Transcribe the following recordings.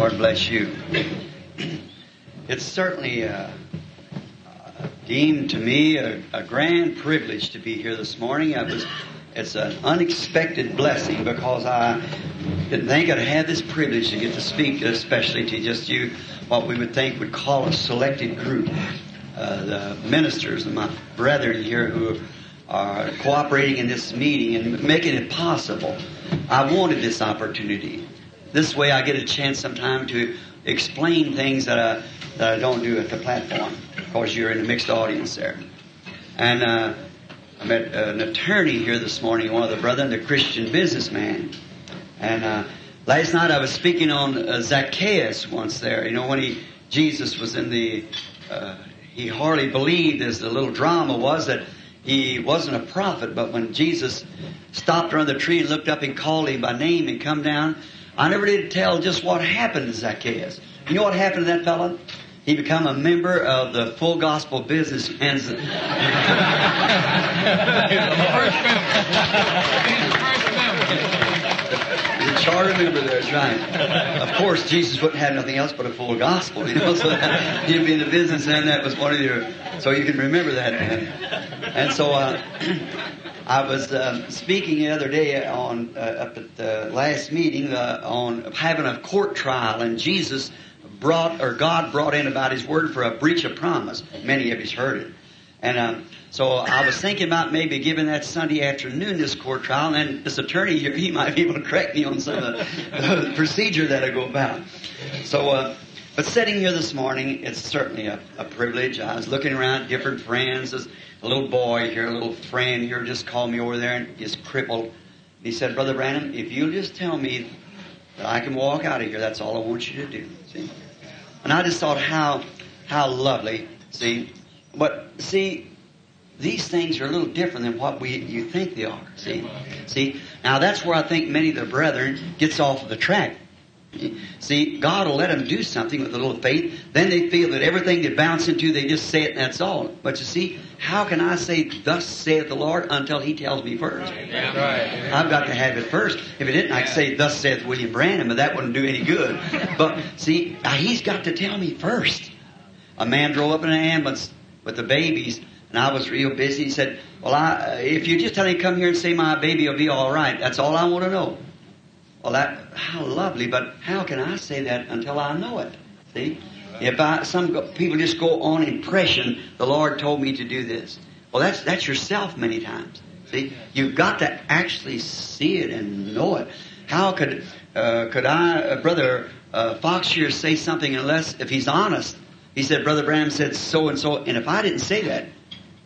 Lord bless you. It's certainly uh, deemed to me a, a grand privilege to be here this morning. I was, it's an unexpected blessing because I didn't think I'd have this privilege to get to speak, especially to just you, what we would think would call a selected group. Uh, the ministers and my brethren here who are cooperating in this meeting and making it possible. I wanted this opportunity. This way I get a chance sometime to explain things that I, that I don't do at the platform. Of course, you're in a mixed audience there. And uh, I met an attorney here this morning, one of the brethren, the Christian businessman. And uh, last night I was speaking on uh, Zacchaeus once there. You know, when he Jesus was in the, uh, he hardly believed, as the little drama was, that he wasn't a prophet, but when Jesus stopped around the tree and looked up and called him by name and come down, I never did tell just what happened to Zacchaeus. You know what happened to that fellow? He became a member of the full gospel businessmen's. He's the first member. The charter member there is right. Of course, Jesus wouldn't have nothing else but a full gospel, you know. So he'd be in the business, and that was one of your. So you can remember that. And so uh, I was um, speaking the other day on uh, up at the last meeting uh, on having a court trial, and Jesus brought or God brought in about His word for a breach of promise. Many of you's heard it, and um, so I was thinking about maybe giving that Sunday afternoon this court trial, and this attorney here he might be able to correct me on some of the, the procedure that I go about. So. Uh, but sitting here this morning, it's certainly a, a privilege. I was looking around different friends. A little boy here, a little friend here, just called me over there and he's crippled. He said, Brother Branham, if you'll just tell me that I can walk out of here, that's all I want you to do. See? And I just thought how how lovely. See? But see, these things are a little different than what we you think they are. See? See? Now that's where I think many of the brethren gets off of the track. See, God will let them do something with a little faith. Then they feel that everything they bounce into, they just say it and that's all. But you see, how can I say, thus saith the Lord, until He tells me first? Yeah. I've got to have it first. If it didn't, I'd say, thus saith William Branham, but that wouldn't do any good. But see, He's got to tell me first. A man drove up in an ambulance with the babies, and I was real busy. He said, well, I, uh, if you just tell me come here and say my baby will be all right, that's all I want to know. Well, that how lovely, but how can I say that until I know it? See, if I some people just go on impression, the Lord told me to do this. Well, that's that's yourself many times. See, you've got to actually see it and know it. How could uh, could I, uh, brother uh, Fox here, say something unless if he's honest? He said, Brother Branham said so and so, and if I didn't say that,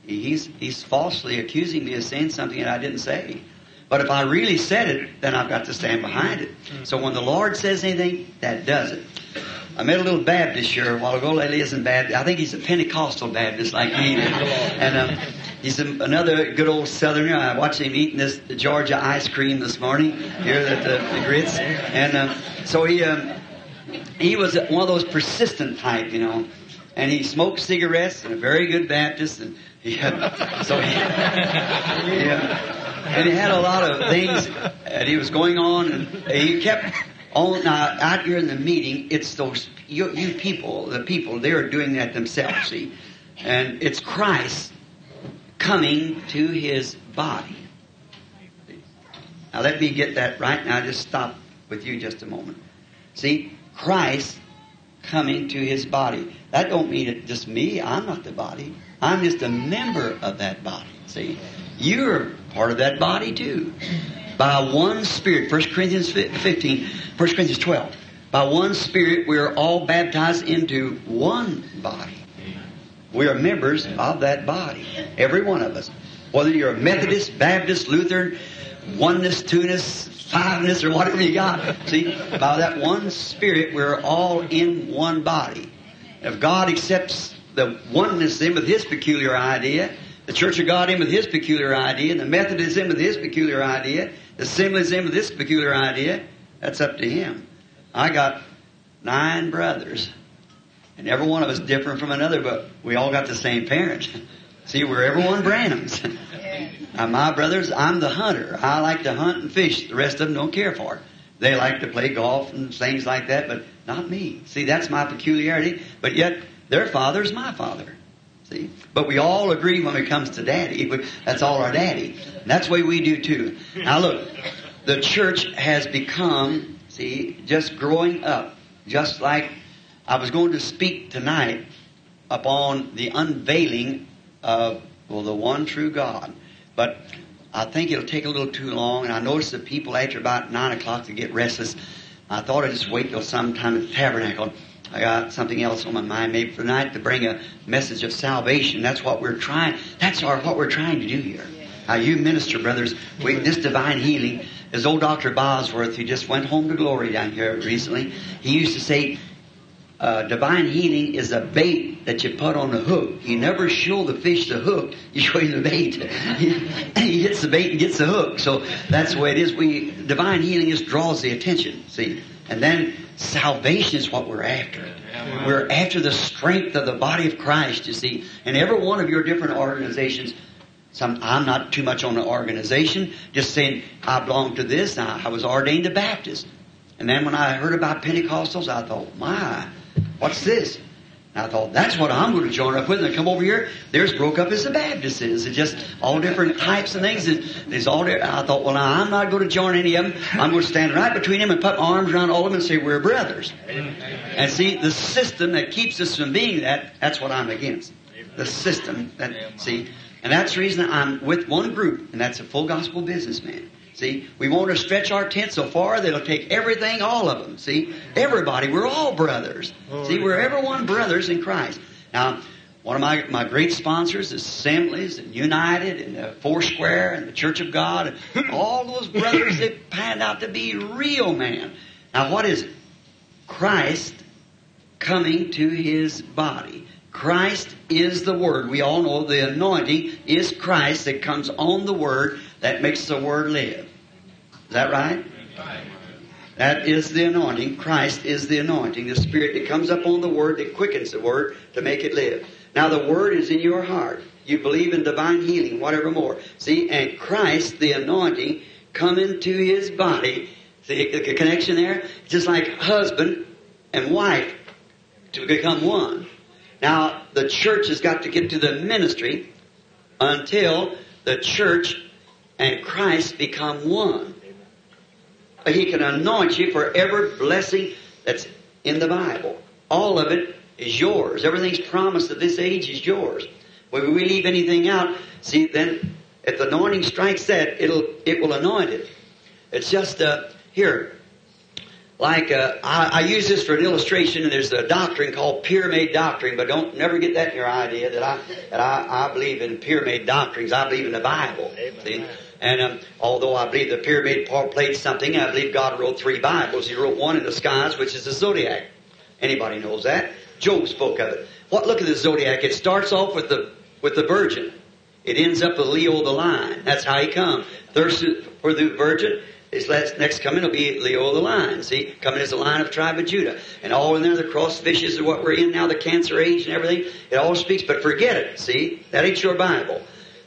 he's he's falsely accusing me of saying something that I didn't say. But if I really said it, then I've got to stand behind it. So when the Lord says anything, that does it. I met a little Baptist here a while ago. Lately isn't Baptist. I think he's a Pentecostal Baptist like me. And um, he's a, another good old Southerner. I watched him eating this Georgia ice cream this morning here at the, the grits. And um, so he um, he was one of those persistent type, you know. And he smoked cigarettes and a very good Baptist. And he, had, so he, yeah and he had a lot of things that he was going on, and he kept on. Now, out here in the meeting, it's those you, you people, the people, they're doing that themselves. See, and it's Christ coming to His body. Now, let me get that right. Now, just stop with you just a moment. See, Christ coming to His body. That don't mean it just me. I'm not the body. I'm just a member of that body. See, you're part of that body too. By one Spirit, 1 Corinthians 15, 1 Corinthians 12. By one Spirit, we are all baptized into one body. We are members of that body. Every one of us. Whether you're a Methodist, Baptist, Lutheran, oneness, two-ness, five-ness, or whatever you got. See, by that one Spirit, we're all in one body. If God accepts the oneness in with His peculiar idea, the Church of God in with his peculiar idea, and the Methodist in with his peculiar idea, Assemblies with this peculiar idea. That's up to him. I got nine brothers, and every one of us different from another, but we all got the same parents. See, we're everyone Branhams. now, my brothers, I'm the hunter. I like to hunt and fish. The rest of them don't care for it. they like to play golf and things like that, but not me. See, that's my peculiarity. But yet, their father's my father. See? But we all agree when it comes to daddy. That's all our daddy. And that's the way we do too. Now look, the church has become, see, just growing up. Just like I was going to speak tonight upon the unveiling of, well, the one true God. But I think it'll take a little too long, and I notice the people after about nine o'clock to get restless. I thought I'd just wait till sometime at the tabernacle. I got something else on my mind, maybe for tonight to bring a message of salvation. That's what we're trying. That's our what we're trying to do here. Now, you minister, brothers, we, this divine healing. As old Doctor Bosworth, who just went home to glory down here recently, he used to say, uh, divine healing is a bait that you put on the hook. You never show the fish the hook, you show him the bait. he gets the bait and gets the hook. So that's the way it is. We divine healing just draws the attention. See, and then salvation is what we're after. We're after the strength of the body of Christ. You see, and every one of your different organizations. Some, I'm not too much on the organization, just saying I belong to this. I, I was ordained a Baptist. And then when I heard about Pentecostals, I thought, my, What's this? And I thought, that's what I'm going to join up with. And I come over here, there's broke up as the Baptist is. It's just all different types of things. And There's all there. I thought, well, now I'm not going to join any of them. I'm going to stand right between them and put my arms around all of them and say, we're brothers. And see, the system that keeps us from being that, that's what I'm against. The system that, see, and that's the reason I'm with one group, and that's a full gospel businessman. See, we want to stretch our tent so far that it'll take everything, all of them. See, everybody, we're all brothers. See, we're everyone brothers in Christ. Now, one of my, my great sponsors is Assemblies and United and the Foursquare and the Church of God and all those brothers that panned out to be real man. Now, what is it? Christ coming to his body. Christ is the Word. We all know the anointing is Christ that comes on the Word that makes the Word live. Is that right? That is the anointing. Christ is the anointing. The Spirit that comes up on the Word that quickens the Word to make it live. Now the Word is in your heart. You believe in divine healing, whatever more. See, and Christ, the anointing, come into His body. See the connection there? Just like husband and wife to become one. Now, the church has got to get to the ministry until the church and Christ become one. He can anoint you for every blessing that's in the Bible. All of it is yours. Everything's promised at this age is yours. When we leave anything out, see, then if the anointing strikes that, it'll it will anoint it. It's just uh, here. Like uh, I, I, use this for an illustration, and there's a doctrine called pyramid doctrine, but don't never get that in your idea that I that I, I believe in pyramid doctrines. I believe in the Bible. See? And um, although I believe the pyramid played something, I believe God wrote three Bibles. He wrote one in the skies, which is the zodiac. Anybody knows that? Job spoke of it. What? Look at the zodiac. It starts off with the with the Virgin. It ends up with Leo the Lion. That's how he comes. Thirst for the Virgin his last, next coming will be Leo the lion. See, coming as a lion of tribe of Judah. And all in there, the cross fishes are what we're in now, the cancer age and everything. It all speaks, but forget it. See, that ain't your Bible.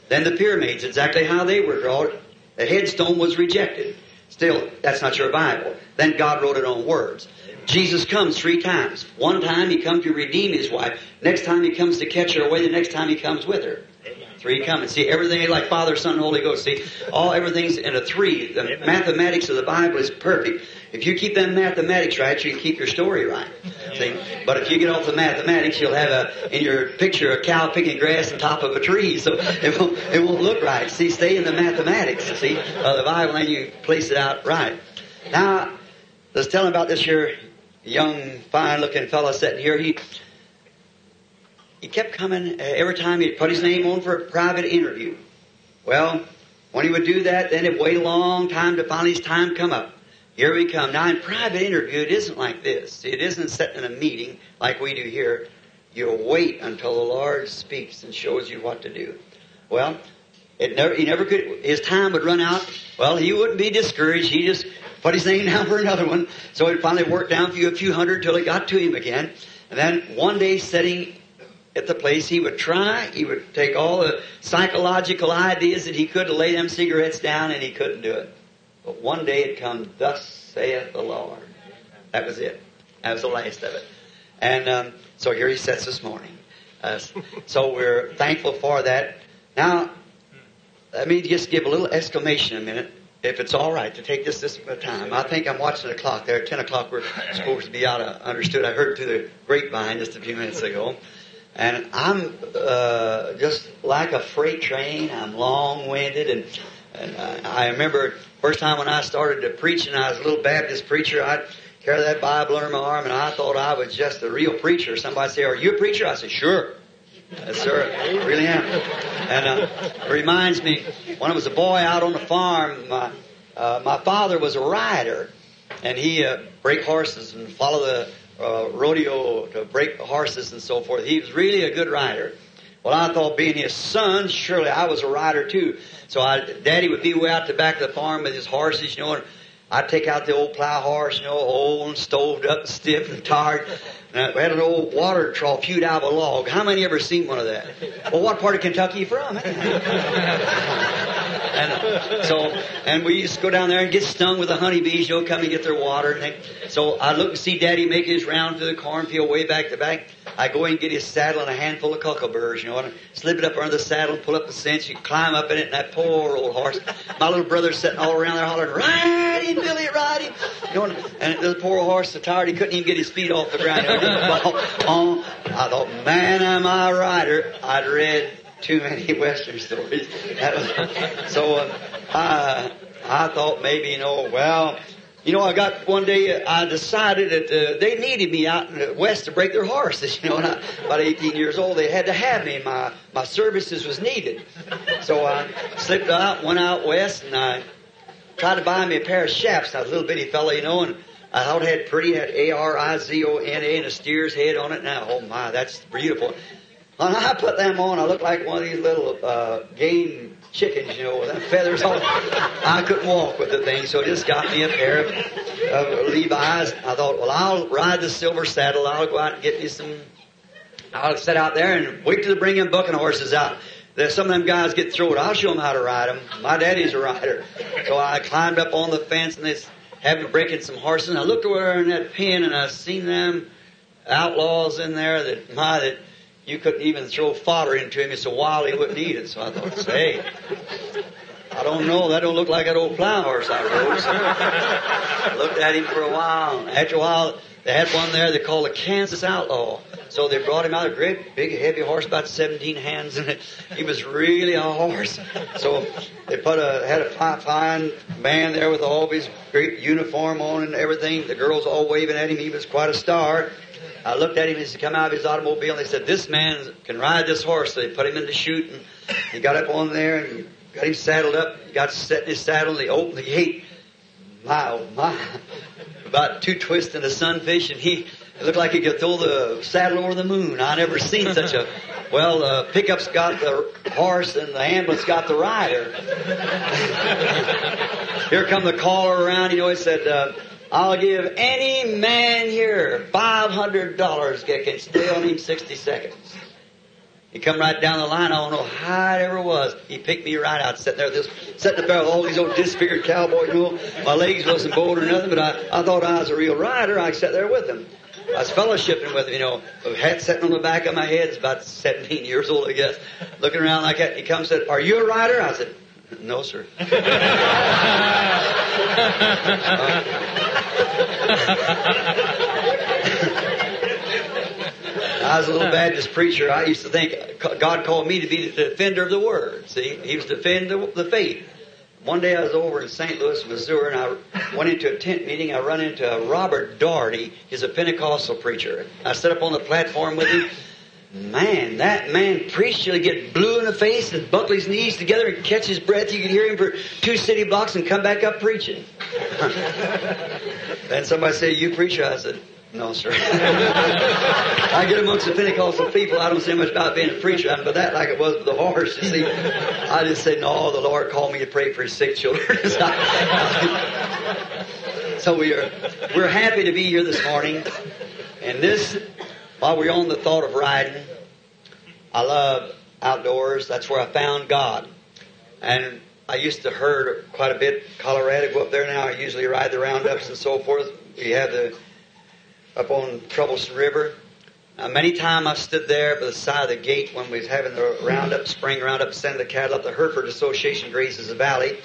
Then the pyramids, exactly how they were drawn. The headstone was rejected. Still, that's not your Bible. Then God wrote it on words. Jesus comes three times. One time he comes to redeem his wife. Next time he comes to catch her away. The next time he comes with her. Three coming. See, everything like Father, Son, Holy Ghost. See, all everything's in a three. The mathematics of the Bible is perfect. If you keep them mathematics right, you can keep your story right. See, but if you get off the mathematics, you'll have a in your picture a cow picking grass on top of a tree, so it won't, it won't look right. See, stay in the mathematics. See, of the Bible, and you place it out right. Now, let's tell him about this here young, fine-looking fellow sitting here. He he kept coming uh, every time he'd put his name on for a private interview. Well, when he would do that, then it'd wait a long time to finally his time come up. Here we come. Now, in private interview, it isn't like this. It isn't sitting in a meeting like we do here. You wait until the Lord speaks and shows you what to do. Well, it never, he never could, his time would run out. Well, he wouldn't be discouraged. He just put his name down for another one. So it finally worked down for you a few hundred till it got to him again. And then one day sitting at the place, he would try, he would take all the psychological ideas that he could to lay them cigarettes down, and he couldn't do it. But one day it come, thus saith the Lord. That was it. That was the last of it. And um, so here he sits this morning. Uh, so we're thankful for that. Now, let me just give a little exclamation a minute, if it's all right to take this this time. I think I'm watching the clock there. At 10 o'clock, we're supposed to be out of understood. I heard through the grapevine just a few minutes ago. And I'm uh, just like a freight train. I'm long-winded, and, and I remember first time when I started to preach, and I was a little Baptist preacher. I'd carry that Bible under my arm, and I thought I was just a real preacher. Somebody say, "Are you a preacher?" I said, "Sure." Yes, sir. I really am. And uh, it reminds me, when I was a boy out on the farm, my, uh, my father was a rider, and he uh, break horses and follow the uh, rodeo to break horses and so forth. He was really a good rider. Well, I thought being his son, surely I was a rider too. So I, Daddy would be way out the back of the farm with his horses, you know, and I'd take out the old plow horse, you know, old and stoved up and stiff and tired. And we had an old water trough hewed out of a log. How many ever seen one of that? Well, what part of Kentucky you from? Eh? and so, and we used to go down there and get stung with the honeybees, you know, come and get their water. And so I look and see Daddy make his round through the cornfield way back to back. I go in and get his saddle and a handful of cockleburrs, you know, and slip it up under the saddle pull up the cinch. You climb up in it, and that poor old horse. My little brother's sitting all around there hollering, ride him, Billy, ride him. You know, and the poor horse so tired he couldn't even get his feet off the ground. Oh, I thought, man, am I a rider. I'd read too many Western stories. Was, so uh, I, I thought maybe, you know, well, you know, I got one day, I decided that uh, they needed me out in the West to break their horses. You know, and I, about 18 years old, they had to have me. My, my services was needed. So I slipped out, went out West, and I tried to buy me a pair of shafts. I was a little bitty fella, you know, and I thought it had pretty, had A-R-I-Z-O-N-A and a steer's head on it. Now, oh my, that's beautiful. When I put them on, I looked like one of these little uh, game chickens, you know, with them feathers on. I couldn't walk with the thing, so I just got me a pair of, of Levi's. I thought, well, I'll ride the silver saddle. I'll go out and get me some. I'll sit out there and wait till they bring them bucking horses out. There's some of them guys get through it. I'll show them how to ride them. My daddy's a rider. So I climbed up on the fence and they having breaking some horses. And I looked over in that pen and I seen them outlaws in there that my that you couldn't even throw fodder into him. It's so wild he wouldn't eat it. So I thought, say, I don't know. That don't look like that old plow horse I rode. So I looked at him for a while. After a while, they had one there they called the Kansas Outlaw. So they brought him out, a great, big, heavy horse, about 17 hands in it. He was really a horse. So they put a, had a fine, fine man there with all his great uniform on and everything. The girls all waving at him. He was quite a star. I looked at him as he come out of his automobile and they said, this man can ride this horse. So they put him in the chute and he got up on there and got him saddled up. He got set in his saddle and they opened the gate. My, oh my. About two twists in a sunfish and he looked like he could throw the saddle over the moon. I never seen such a, well, the pickup's got the horse and the ambulance got the rider. Here come the caller around. He always said, uh, I'll give any man here $500 that can stay on him 60 seconds. He come right down the line. I don't know how it ever was. He picked me right out, sitting there, this, sitting there with all these old disfigured cowboys. You know, my legs wasn't bowed or nothing, but I, I thought I was a real rider. I sat there with him. I was fellowshipping with him, you know, a hat sitting on the back of my head. It's about 17 years old, I guess. Looking around like that. He comes and said, Are you a rider? I said, No, sir. I was a little Baptist preacher. I used to think God called me to be the defender of the Word. See, He was defending the faith. One day I was over in St. Louis, Missouri, and I went into a tent meeting. I run into Robert Daugherty. He's a Pentecostal preacher. I stood up on the platform with him. Man, that man preached till he get blue in the face and buckle his knees together and catch his breath. You could hear him for two city blocks and come back up preaching. then somebody said, "You preacher?" I said, "No, sir." I get amongst the Pentecostal people. I don't say much about being a preacher, but that like it was with the horse. You see, I just say, "No, the Lord called me to pray for His sick children." so we are we're happy to be here this morning, and this while we're on the thought of riding, I love outdoors. That's where I found God. And I used to herd quite a bit. Colorado, go up there now. I usually ride the roundups and so forth. We have the up on Troublesome River. Uh, many times I stood there by the side of the gate when we was having the roundup, spring roundup, sending the cattle up. The Hereford Association grazes the valley,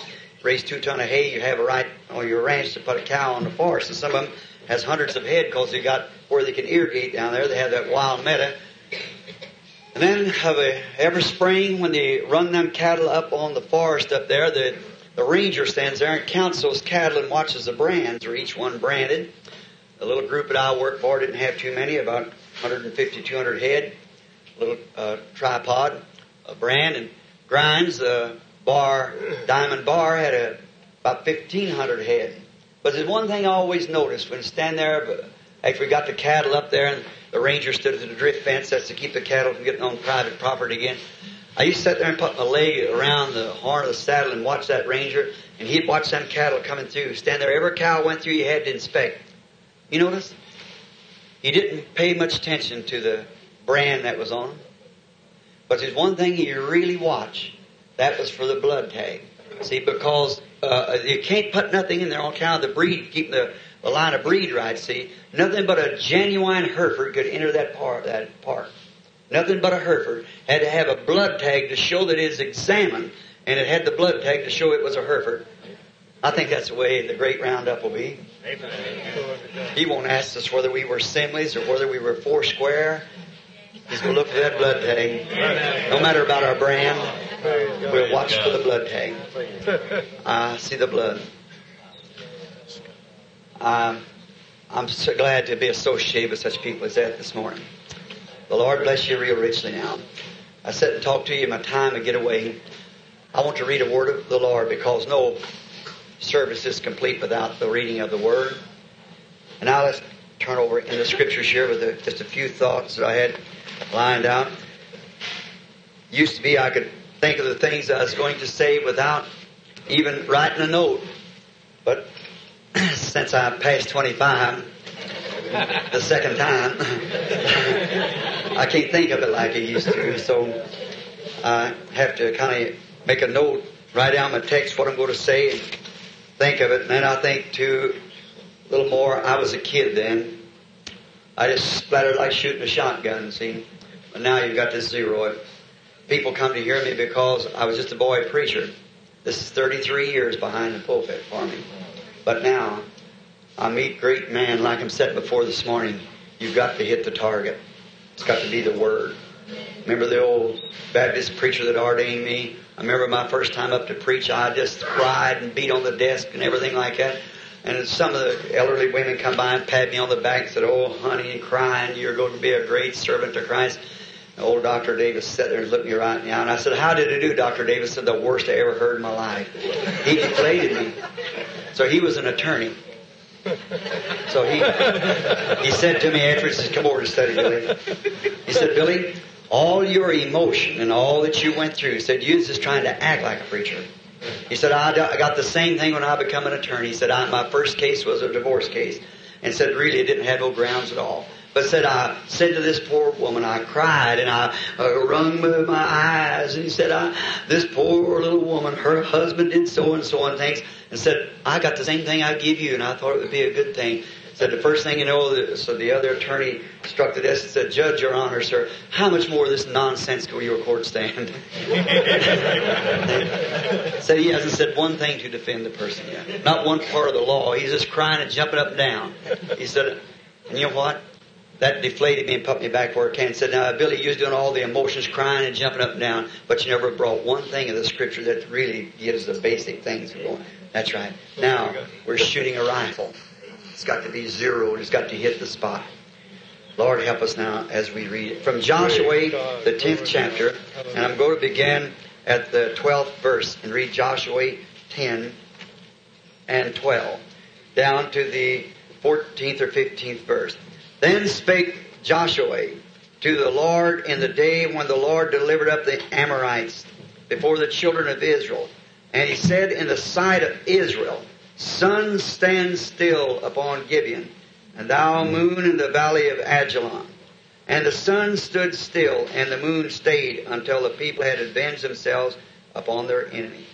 raise two ton of hay. You have a right on your ranch to put a cow on the forest, and some of them has hundreds of head because they got where they can irrigate down there. They have that wild meadow. And then every spring when they run them cattle up on the forest up there, the, the ranger stands there and counts those cattle and watches the brands, Are each one branded. The little group that I worked for didn't have too many, about 150, 200 head. Little uh, tripod, a brand, and Grinds, the bar, Diamond Bar, had a, about 1,500 head. But there's one thing I always noticed when I stand there after we got the cattle up there and the ranger stood at the drift fence. That's to keep the cattle from getting on private property again. I used to sit there and put my leg around the horn of the saddle and watch that ranger, and he'd watch them cattle coming through. Stand there, every cow went through, he had to inspect. You notice? He didn't pay much attention to the brand that was on. But there's one thing he really watched. That was for the blood tag. See, because uh, you can't put nothing in there on account of the breed, keep the the line of breed right, see. Nothing but a genuine Hereford could enter that part, that park. Nothing but a Hereford had to have a blood tag to show that it is examined, and it had the blood tag to show it was a Hereford. I think that's the way the great roundup will be. He won't ask us whether we were Simleys or whether we were four square. He's to look for that blood tag. No matter about our brand, we'll watch for the blood tag. I see the blood. I'm so glad to be associated with such people as that this morning. The Lord bless you real richly now. I sit and talk to you in my time of getaway. I want to read a word of the Lord because no service is complete without the reading of the Word. And now let's turn over in the Scriptures here with just a few thoughts that I had lined out. Used to be I could think of the things I was going to say without even writing a note. But since I passed 25, the second time, I can't think of it like I used to. So I have to kind of make a note, write down my text, what I'm going to say, and think of it. And then I think too, a little more. I was a kid then. I just splattered like shooting a shotgun, see. But now you've got this zero. People come to hear me because I was just a boy preacher. This is 33 years behind the pulpit for me. But now, I meet great men like I'm set before this morning. You've got to hit the target. It's got to be the Word. Remember the old Baptist preacher that ordained me? I remember my first time up to preach, I just cried and beat on the desk and everything like that. And some of the elderly women come by and pat me on the back and said, Oh, honey, crying, you're going to be a great servant to Christ. Old Dr. Davis sat there and looked me right in the eye. And I said, How did it do, Dr. Davis? said, The worst I ever heard in my life. He deflated me. So he was an attorney. So he he said to me after he Come over to study, Billy. He said, Billy, all your emotion and all that you went through, he said, you was just trying to act like a preacher. He said, I, got the same thing when I become an attorney. He said, my first case was a divorce case. And said, really, it didn't have no grounds at all. But said, I said to this poor woman, I cried and I uh, wrung my eyes. And he said, I, this poor little woman, her husband did so and so and things. And said, I got the same thing I give you. And I thought it would be a good thing. Said, the first thing you know, so the other attorney struck the desk and said, Judge, Your Honor, sir, how much more of this nonsense will your court stand? said he hasn't said one thing to defend the person yet. Not one part of the law. He's just crying and jumping up and down. He said, and you know what? That deflated me and put me back where it can. Said, now, Billy, you was doing all the emotions, crying and jumping up and down, but you never brought one thing of the scripture that really gives the basic things going. That's right. Now, we're shooting a rifle. It's got to be zero. It's got to hit the spot. Lord, help us now as we read it. From Joshua, the 10th chapter, and I'm going to begin at the 12th verse and read Joshua 10 and 12 down to the 14th or 15th verse. Then spake Joshua to the Lord in the day when the Lord delivered up the Amorites before the children of Israel. And he said in the sight of Israel, Sun stand still upon Gibeon, and thou moon in the valley of Ajalon. And the sun stood still, and the moon stayed until the people had avenged themselves upon their enemy.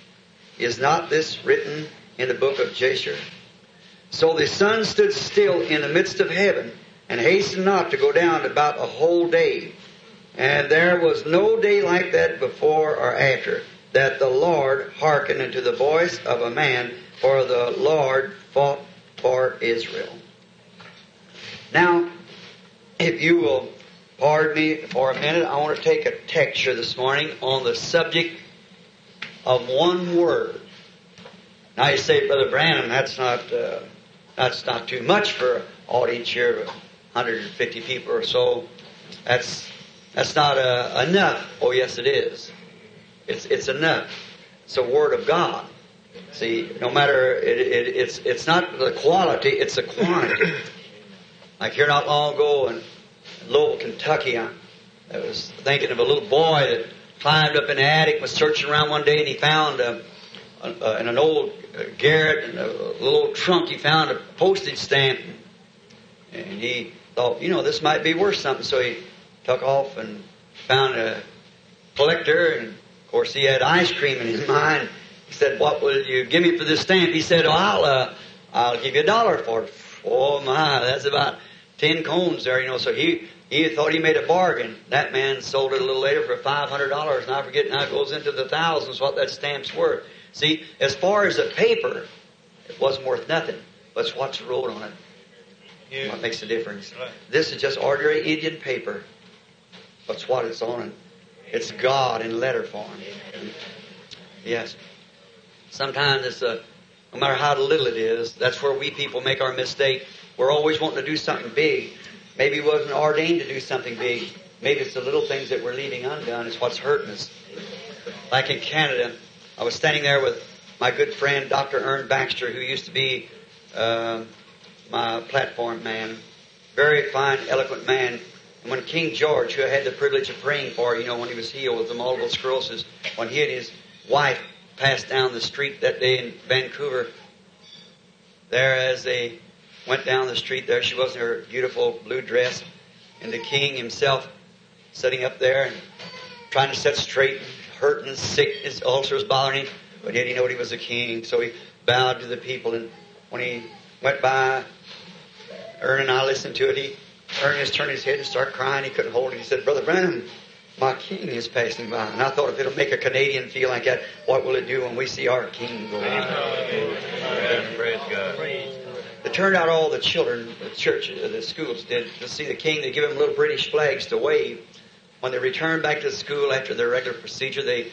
Is not this written in the book of Jasher? So the sun stood still in the midst of heaven and hastened not to go down about a whole day. And there was no day like that before or after that the Lord hearkened unto the voice of a man, for the Lord fought for Israel. Now, if you will pardon me for a minute, I want to take a texture this morning on the subject of one word. Now you say, Brother Branham, that's not uh, that's not too much for audience here 150 people or so. That's that's not uh, enough. Oh yes, it is. It's it's enough. It's a word of God. See, no matter it, it, it's it's not the quality, it's the quantity. like here not long ago in Louisville, Kentucky, I, I was thinking of a little boy that climbed up in the attic, was searching around one day, and he found a, a, a in an old garret, in a little trunk, he found a postage stamp, and he thought, you know, this might be worth something. So he took off and found a collector, and of course he had ice cream in his mind. He said, "What will you give me for this stamp?" He said, oh, "I'll uh, I'll give you a dollar for it." Oh my, that's about ten cones there, you know. So he he thought he made a bargain. That man sold it a little later for five hundred dollars, and I forget now it goes into the thousands what that stamp's worth. See, as far as the paper, it wasn't worth nothing, but it's what's wrote on it. Yeah. What makes the difference? Right. This is just ordinary Indian paper. That's what it's on. It's God in letter form. Yes. Sometimes it's a, no matter how little it is, that's where we people make our mistake. We're always wanting to do something big. Maybe we wasn't ordained to do something big. Maybe it's the little things that we're leaving undone is what's hurting us. Like in Canada, I was standing there with my good friend Dr. Ern Baxter, who used to be uh, my platform man. Very fine, eloquent man. And when King George, who I had the privilege of praying for, you know, when he was healed with the multiple sclerosis, when he and his wife passed down the street that day in Vancouver, there as they went down the street there, she was in her beautiful blue dress, and the king himself sitting up there and trying to set straight, hurting, sick, his ulcer was bothering him, but yet he knew he was a king, so he bowed to the people, and when he went by, Ern and I listened to it, he Ernest turned his head and started crying. He couldn't hold it. He said, Brother Branham, my king is passing by. And I thought if it'll make a Canadian feel like that, what will it do when we see our king go by? Praise God. It turned out all the children, the church, uh, the schools did to see the king. They give them little British flags to wave. When they returned back to school after their regular procedure, they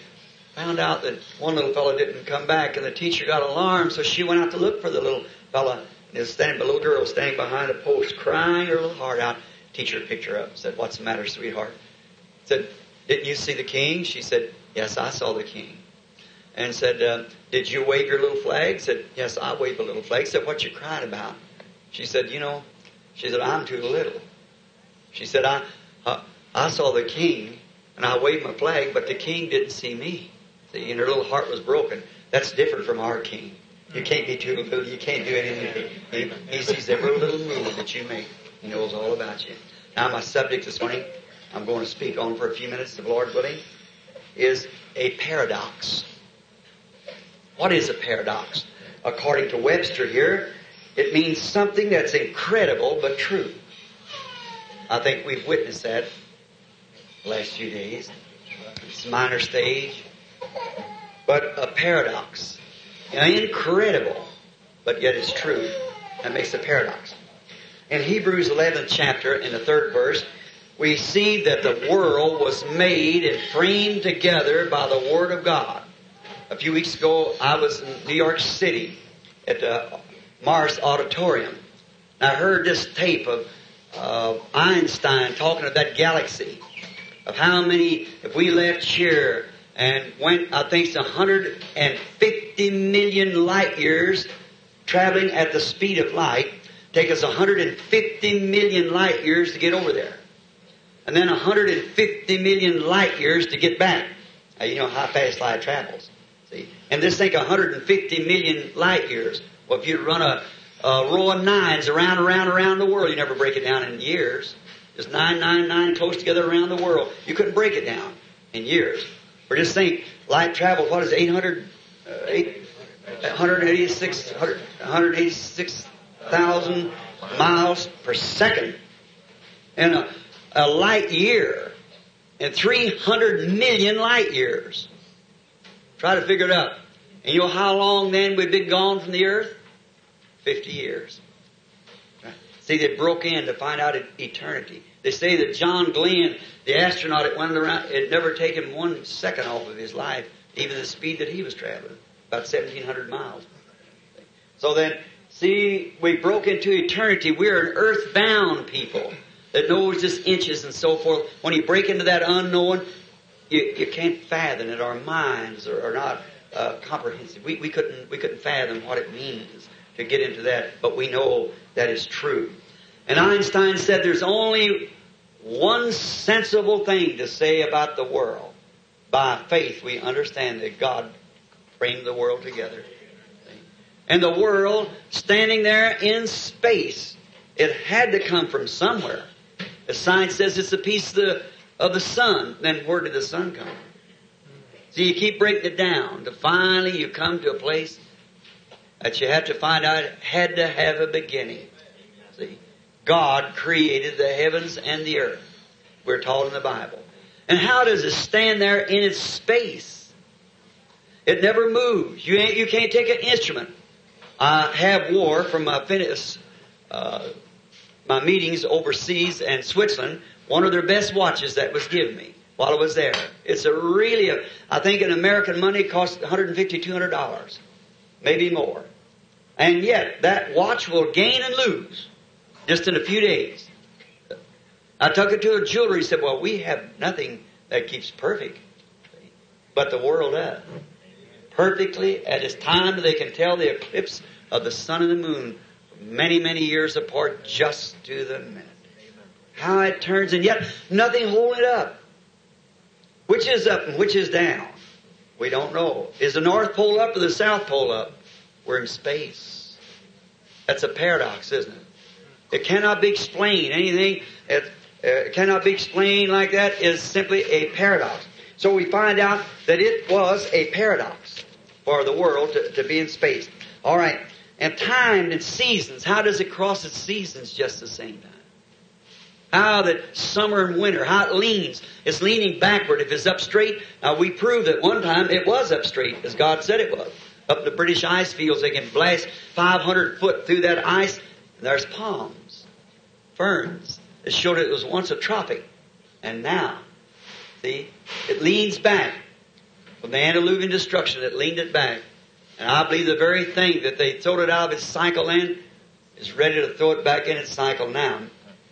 found out that one little fellow didn't come back, and the teacher got alarmed, so she went out to look for the little fellow. Is standing, a little girl standing behind a post, crying her little heart out. Teacher picked her up, said, "What's the matter, sweetheart?" Said, "Didn't you see the king?" She said, "Yes, I saw the king." And said, uh, "Did you wave your little flag?" Said, "Yes, I waved a little flag." Said, "What you crying about?" She said, "You know," she said, "I'm too little." She said, "I, I, I saw the king, and I waved my flag, but the king didn't see me." See, and her little heart was broken. That's different from our king. You can't be too little. You can't do anything. He, he sees every little move that you make. He knows all about you. Now, my subject this morning, I'm going to speak on for a few minutes, the Lord willing, is a paradox. What is a paradox? According to Webster here, it means something that's incredible but true. I think we've witnessed that last few days. It's a minor stage. But a paradox incredible, but yet it's true. That makes a paradox. In Hebrews 11th chapter, in the third verse, we see that the world was made and framed together by the Word of God. A few weeks ago, I was in New York City at the Mars Auditorium. And I heard this tape of uh, Einstein talking of that galaxy, of how many, if we left here and went, I think it's 150 million light years traveling at the speed of light. Take us 150 million light years to get over there. And then 150 million light years to get back. Now, you know how fast light travels. See? And this thing 150 million light years. Well, if you run a, a row of nines around, around, around the world, you never break it down in years. Nine, nine close together around the world. You couldn't break it down in years. Or just think, light travel, what is 800 uh, eight, 186, 186,000 miles per second. And a, a light year and 300 million light years. Try to figure it out. And you know how long then we've been gone from the earth? 50 years. See, they broke in to find out eternity. They say that John Glenn, the astronaut it went around, it never taken one second off of his life, even the speed that he was traveling, about 1,700 miles. So then, see, we broke into eternity. We're an earthbound people that knows just inches and so forth. When you break into that unknown, you, you can't fathom it. Our minds are, are not uh, comprehensive. We, we couldn't we couldn't fathom what it means to get into that, but we know that is true. And Einstein said there's only one sensible thing to say about the world. By faith, we understand that God framed the world together. And the world standing there in space, it had to come from somewhere. The science says it's a piece of the, of the sun. Then where did the sun come from? So you keep breaking it down to finally you come to a place that you have to find out had to have a beginning. See? God created the heavens and the earth. We're taught in the Bible. And how does it stand there in its space? It never moves. You, you can't take an instrument. I have wore from my fitness, uh, my meetings overseas and Switzerland, one of their best watches that was given me while I was there. It's a really, a, I think in American money it costs $150, $200, maybe more. And yet that watch will gain and lose just in a few days. I took it to a jeweler. He said, well, we have nothing that keeps perfect, but the world does. Perfectly at its time they can tell the eclipse of the sun and the moon many, many years apart just to the minute. How it turns, and yet nothing holding it up. Which is up and which is down? We don't know. Is the North Pole up or the South Pole up? We're in space. That's a paradox, isn't it? It cannot be explained. Anything that uh, cannot be explained like that is simply a paradox. So we find out that it was a paradox for the world to, to be in space. All right. And time and seasons. How does it cross its seasons just the same time? How that summer and winter, how it leans. It's leaning backward. If it's up straight, now we proved that one time it was up straight, as God said it was. Up the British ice fields, they can blast 500 foot through that ice, there's palms, ferns. It showed it was once a tropic, and now, see, it leans back. From the antediluvian destruction, it leaned it back. And I believe the very thing that they throw it out of its cycle in is ready to throw it back in its cycle now.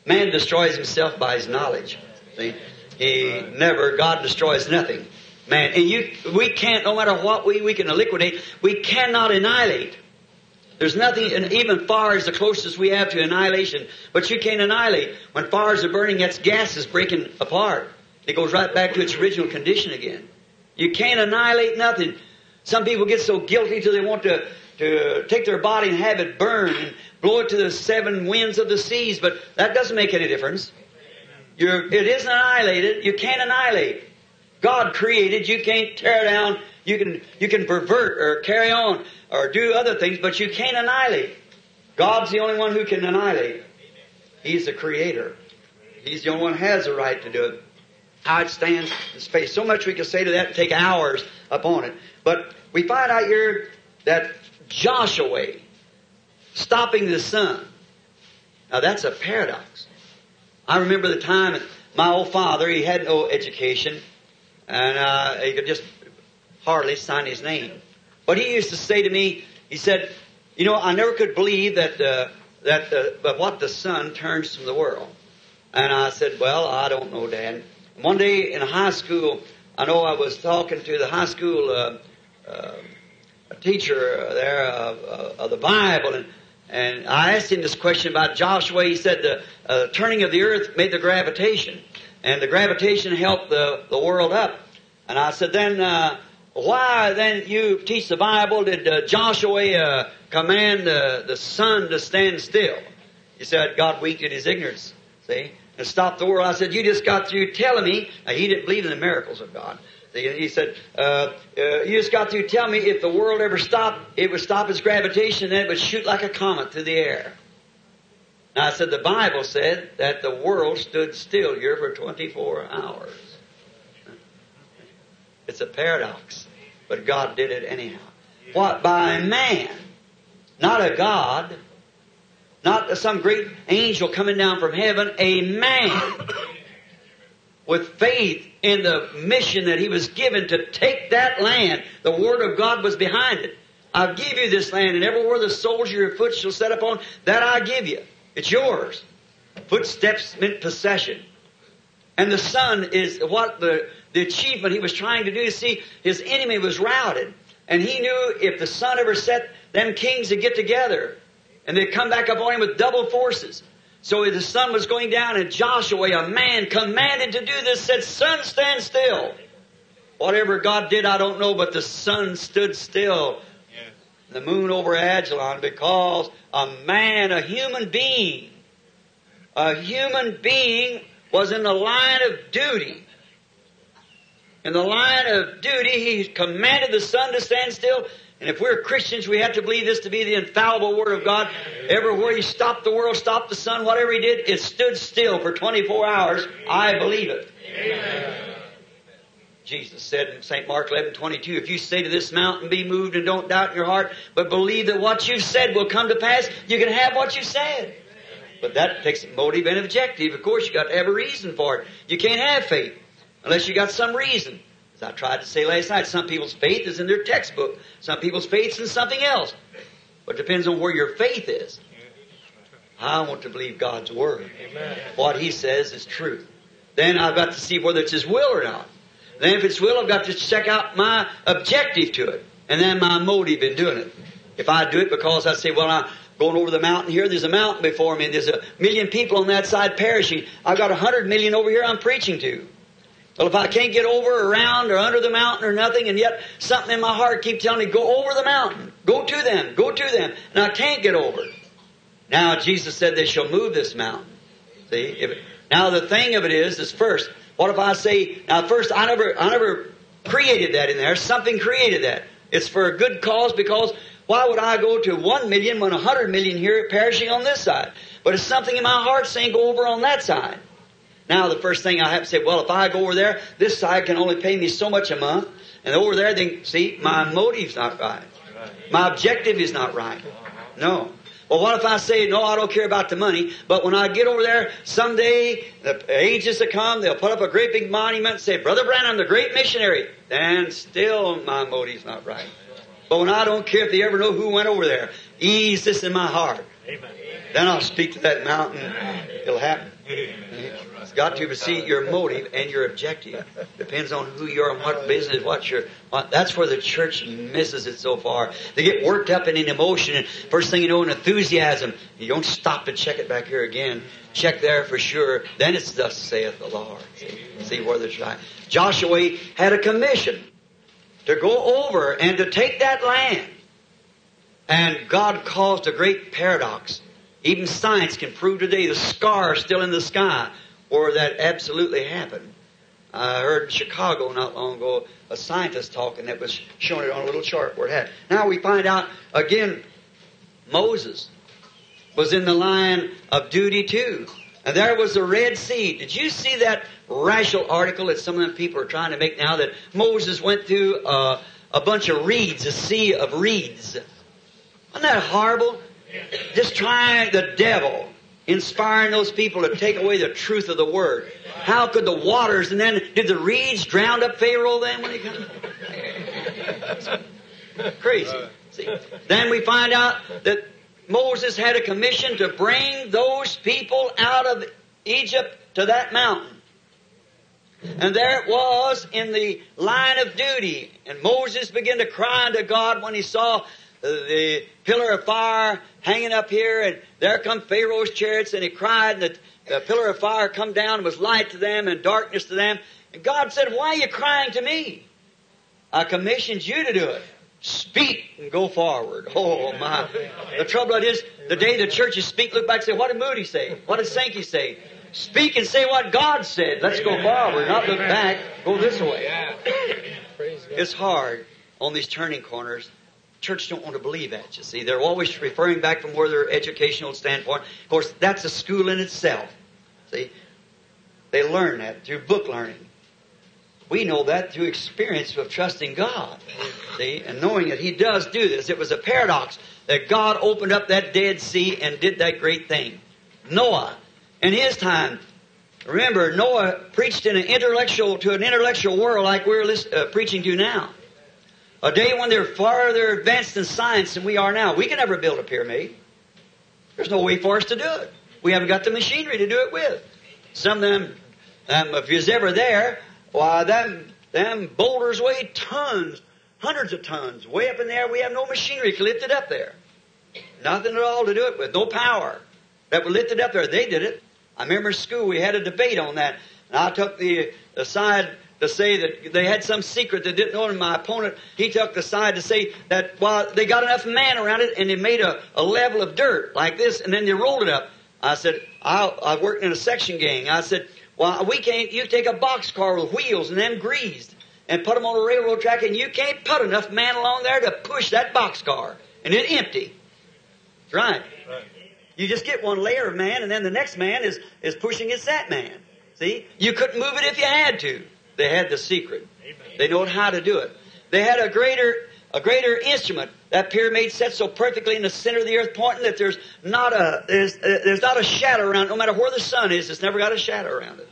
Man destroys himself by his knowledge. See? He never, God destroys nothing. Man, and you, we can't, no matter what we, we can liquidate, we cannot annihilate. There's nothing, and even fire is the closest we have to annihilation, but you can't annihilate. When fires are burning, that's gas is breaking apart. It goes right back to its original condition again. You can't annihilate nothing. Some people get so guilty till they want to, to take their body and have it burn and blow it to the seven winds of the seas, but that doesn't make any difference. You're, it isn't annihilated. You can't annihilate. God created. You can't tear down. You can, you can pervert or carry on or do other things, but you can't annihilate. God's the only one who can annihilate. He's the creator. He's the only one who has the right to do it. How it stands in space. So much we could say to that and take hours upon it. But we find out here that Joshua stopping the sun. Now that's a paradox. I remember the time my old father, he had no education, and uh, he could just hardly sign his name. But he used to say to me, he said, "You know, I never could believe that uh, that uh, what the sun turns from the world." And I said, "Well, I don't know, Dad." One day in high school, I know I was talking to the high school uh, uh, teacher there of, of, the Bible, and, and I asked him this question about Joshua. He said the uh, turning of the earth made the gravitation, and the gravitation helped the, the world up. And I said, then uh, why then you teach the Bible? Did uh, Joshua uh, command the sun to stand still? He said God at his ignorance. See, and stopped the world. I said, you just got through telling me. Now, he didn't believe in the miracles of God. He said, uh, uh, "You just got through telling me if the world ever stopped, it would stop its gravitation, then it would shoot like a comet through the air." Now I said, "The Bible said that the world stood still here for 24 hours." It's a paradox, but God did it anyhow. What by man, not a God, not some great angel coming down from heaven, a man with faith in the mission that he was given to take that land. The Word of God was behind it. I'll give you this land, and everywhere the of your foot shall set upon, that I give you. It's yours. Footsteps meant possession. And the sun is what the, the achievement he was trying to do. See, his enemy was routed. And he knew if the sun ever set them kings would get together, and they'd come back up on him with double forces. So the sun was going down, and Joshua, a man commanded to do this, said, Sun, stand still. Whatever God did, I don't know, but the sun stood still. The moon over Ajalon because a man, a human being, a human being was in the line of duty. In the line of duty, he commanded the sun to stand still. And if we're Christians, we have to believe this to be the infallible Word of God. Everywhere he stopped the world, stopped the sun, whatever he did, it stood still for 24 hours. I believe it. Amen. Jesus said in St. Mark 11, 22, if you say to this mountain, be moved and don't doubt in your heart, but believe that what you've said will come to pass, you can have what you said. But that takes motive and objective. Of course, you got to have a reason for it. You can't have faith unless you got some reason. As I tried to say last night, some people's faith is in their textbook. Some people's faith is in something else. But it depends on where your faith is. I want to believe God's Word. Amen. What He says is truth. Then I've got to see whether it's His will or not. Then if it's will, I've got to check out my objective to it. And then my motive in doing it. If I do it because I say, well, I'm going over the mountain here, there's a mountain before me, and there's a million people on that side perishing. I've got a hundred million over here I'm preaching to. Well, if I can't get over, or around, or under the mountain, or nothing, and yet something in my heart keeps telling me, go over the mountain, go to them, go to them, and I can't get over. Now, Jesus said they shall move this mountain. See, if, now the thing of it is, is first, what if I say, now first, I never, I never created that in there. Something created that. It's for a good cause because why would I go to one million when a hundred million here perishing on this side? But it's something in my heart saying go over on that side. Now, the first thing I have to say, well, if I go over there, this side can only pay me so much a month. And over there, then, see, my motive's not right. My objective is not right. No. Well, what if I say, no, I don't care about the money, but when I get over there, someday, the ages to come, they'll put up a great big monument and say, Brother Branham, the great missionary. And still my motive's not right. But when I don't care if they ever know who went over there, ease this in my heart. Amen. Then I'll speak to that mountain. It'll happen. It's got to see your motive and your objective. Depends on who you are and what business, what your, what, that's where the church misses it so far. They get worked up in an emotion and first thing you know, an enthusiasm. You don't stop to check it back here again. Check there for sure. Then it's thus saith the Lord. See, see where the right. Joshua had a commission to go over and to take that land. And God caused a great paradox. Even science can prove today the scar still in the sky or that absolutely happened. I heard in Chicago not long ago a scientist talking that was showing it on a little chart where it had. Now we find out again Moses was in the line of duty too. And there was the Red Sea. Did you see that rational article that some of them people are trying to make now that Moses went through uh, a bunch of reeds, a sea of reeds? Isn't that horrible? Just trying the devil, inspiring those people to take away the truth of the word. How could the waters and then did the reeds drown up Pharaoh then when he comes? Crazy. See? Then we find out that Moses had a commission to bring those people out of Egypt to that mountain. And there it was in the line of duty. And Moses began to cry unto God when he saw the pillar of fire hanging up here, and there come Pharaoh's chariots, and he cried, and the, the pillar of fire come down and was light to them and darkness to them. And God said, Why are you crying to me? I commissioned you to do it. Speak and go forward. Oh my. The trouble is, the day the churches speak, look back and say, What did Moody say? What did Sankey say? Speak and say what God said. Let's go forward, not look back. Go this way. It's hard on these turning corners. Church don't want to believe that, you see. They're always referring back from where their educational standpoint. Of course, that's a school in itself. See? They learn that through book learning. We know that through experience of trusting God. See? And knowing that He does do this. It was a paradox that God opened up that Dead Sea and did that great thing. Noah, in his time, remember, Noah preached in an intellectual, to an intellectual world like we're uh, preaching to now. A day when they're farther advanced in science than we are now. We can never build a pyramid. There's no way for us to do it. We haven't got the machinery to do it with. Some of them, um, if you're ever there, why, them, them boulders weigh tons, hundreds of tons. Way up in there, we have no machinery to lift it up there. Nothing at all to do it with, no power. That would lift it up there. They did it. I remember school we had a debate on that. And I took the, the side to say that they had some secret that didn't know, my opponent, he took the side to say that, well, they got enough man around it, and they made a, a level of dirt like this, and then they rolled it up. I said, I, I worked in a section gang. I said, well, we can't, you take a box car with wheels and them greased, and put them on a railroad track, and you can't put enough man along there to push that box car, and it empty. That's right. right. You just get one layer of man, and then the next man is, is pushing against that man. See? You couldn't move it if you had to. They had the secret. They know how to do it. They had a greater a greater instrument. That pyramid set so perfectly in the center of the earth, pointing that there's not a there's uh, there's not a shadow around. It. No matter where the sun is, it's never got a shadow around it.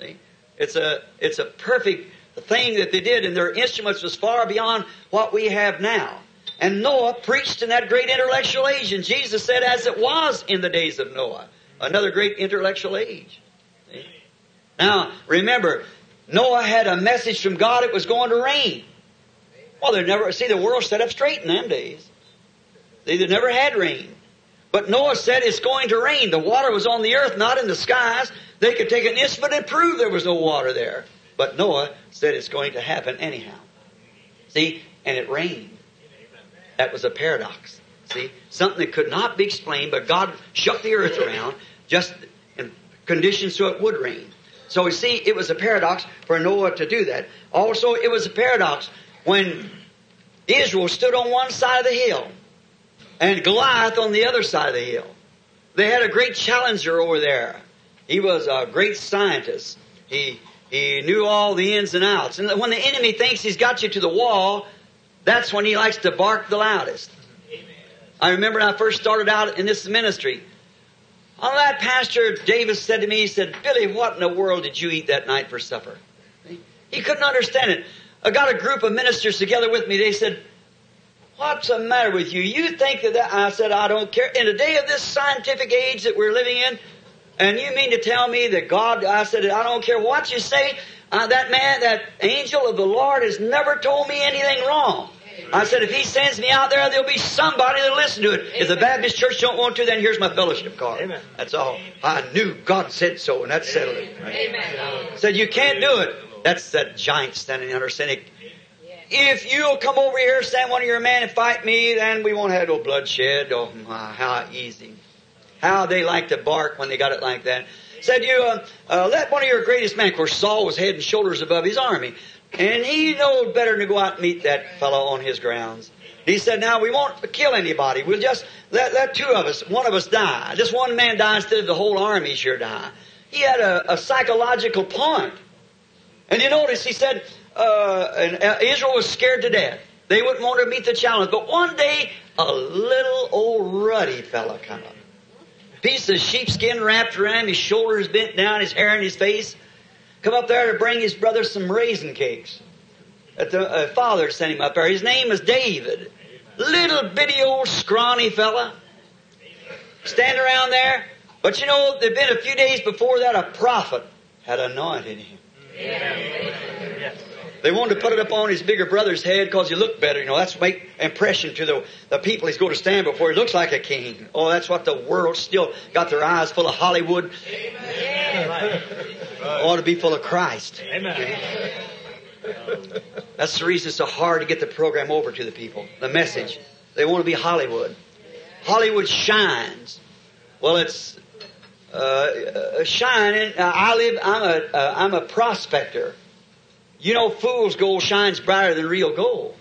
See? It's a it's a perfect thing that they did, and their instruments was far beyond what we have now. And Noah preached in that great intellectual age, and Jesus said, as it was in the days of Noah, another great intellectual age. See? Now, remember, Noah had a message from God it was going to rain. Well, they never, see, the world set up straight in them days. They, never had rain. But Noah said it's going to rain. The water was on the earth, not in the skies. They could take an instrument and prove there was no water there. But Noah said it's going to happen anyhow. See? And it rained. That was a paradox. See? Something that could not be explained, but God shook the earth around just in conditions so it would rain. So we see it was a paradox for Noah to do that. Also, it was a paradox when Israel stood on one side of the hill and Goliath on the other side of the hill. They had a great challenger over there. He was a great scientist. He, he knew all the ins and outs. And when the enemy thinks he's got you to the wall, that's when he likes to bark the loudest. I remember when I first started out in this ministry. On that, Pastor Davis said to me, he said, Billy, what in the world did you eat that night for supper? He couldn't understand it. I got a group of ministers together with me. They said, What's the matter with you? You think that, that I said, I don't care. In a day of this scientific age that we're living in, and you mean to tell me that God, I said, I don't care what you say, uh, that man, that angel of the Lord has never told me anything wrong. I said, if he sends me out there, there'll be somebody that'll listen to it. Amen. If the Baptist church don't want to, then here's my fellowship card. Amen. That's all. I knew God said so, and that settled it. Amen. Said, you can't do it. That's that giant standing under saying, if you'll come over here, stand one of your men and fight me, then we won't have no bloodshed. Oh, my, how easy. How they like to bark when they got it like that. Said you, uh, uh, let one of your greatest men, of course Saul was head and shoulders above his army. And he knew better than to go out and meet that fellow on his grounds. He said, now we won't kill anybody. We'll just let, let two of us, one of us die. Just one man die instead of the whole army sure die. He had a, a psychological point. And you notice he said, uh, and uh, Israel was scared to death. They wouldn't want to meet the challenge. But one day, a little old ruddy fellow come up. Piece of sheepskin wrapped around his shoulders, bent down, his hair in his face come up there to bring his brother some raisin cakes. That the uh, father sent him up there. His name is David. Little bitty old scrawny fella. Stand around there. But you know, there'd been a few days before that a prophet had anointed him. They wanted to put it up on his bigger brother's head because he looked better. You know, that's make impression to the, the people he's going to stand before. He looks like a king. Oh, that's what the world still got their eyes full of Hollywood. Amen ought to be full of Christ. Amen. That's the reason it's so hard to get the program over to the people. The message. They want to be Hollywood. Hollywood shines. Well, it's uh, shining. Uh, I live. I'm a. Uh, I'm a prospector. You know, fool's gold shines brighter than real gold.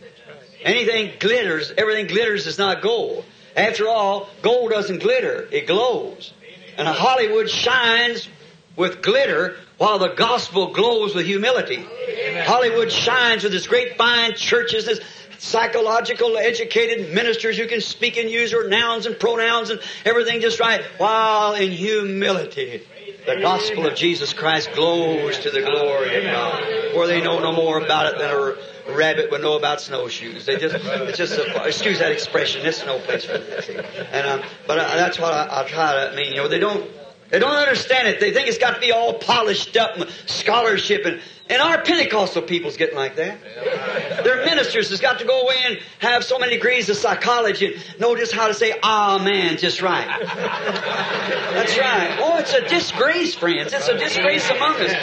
Anything glitters. Everything glitters is not gold. After all, gold doesn't glitter; it glows. And Hollywood shines with glitter while the gospel glows with humility. Amen. Hollywood shines with its great fine churches, this psychological educated ministers who can speak and use their nouns and pronouns and everything just right, while in humility the gospel of Jesus Christ glows to the glory of God, where they know no more about it than a rabbit would know about snowshoes. They just, it's just, a, excuse that expression, it's no place for this. And, um, but uh, that's what I, I try to mean, you know, they don't, they don't understand it. They think it's got to be all polished up and scholarship and, and our Pentecostal people's getting like that. Their ministers has got to go away and have so many degrees of psychology and know just how to say ah, amen just right. That's right. Oh, it's a disgrace, friends. It's a disgrace among us.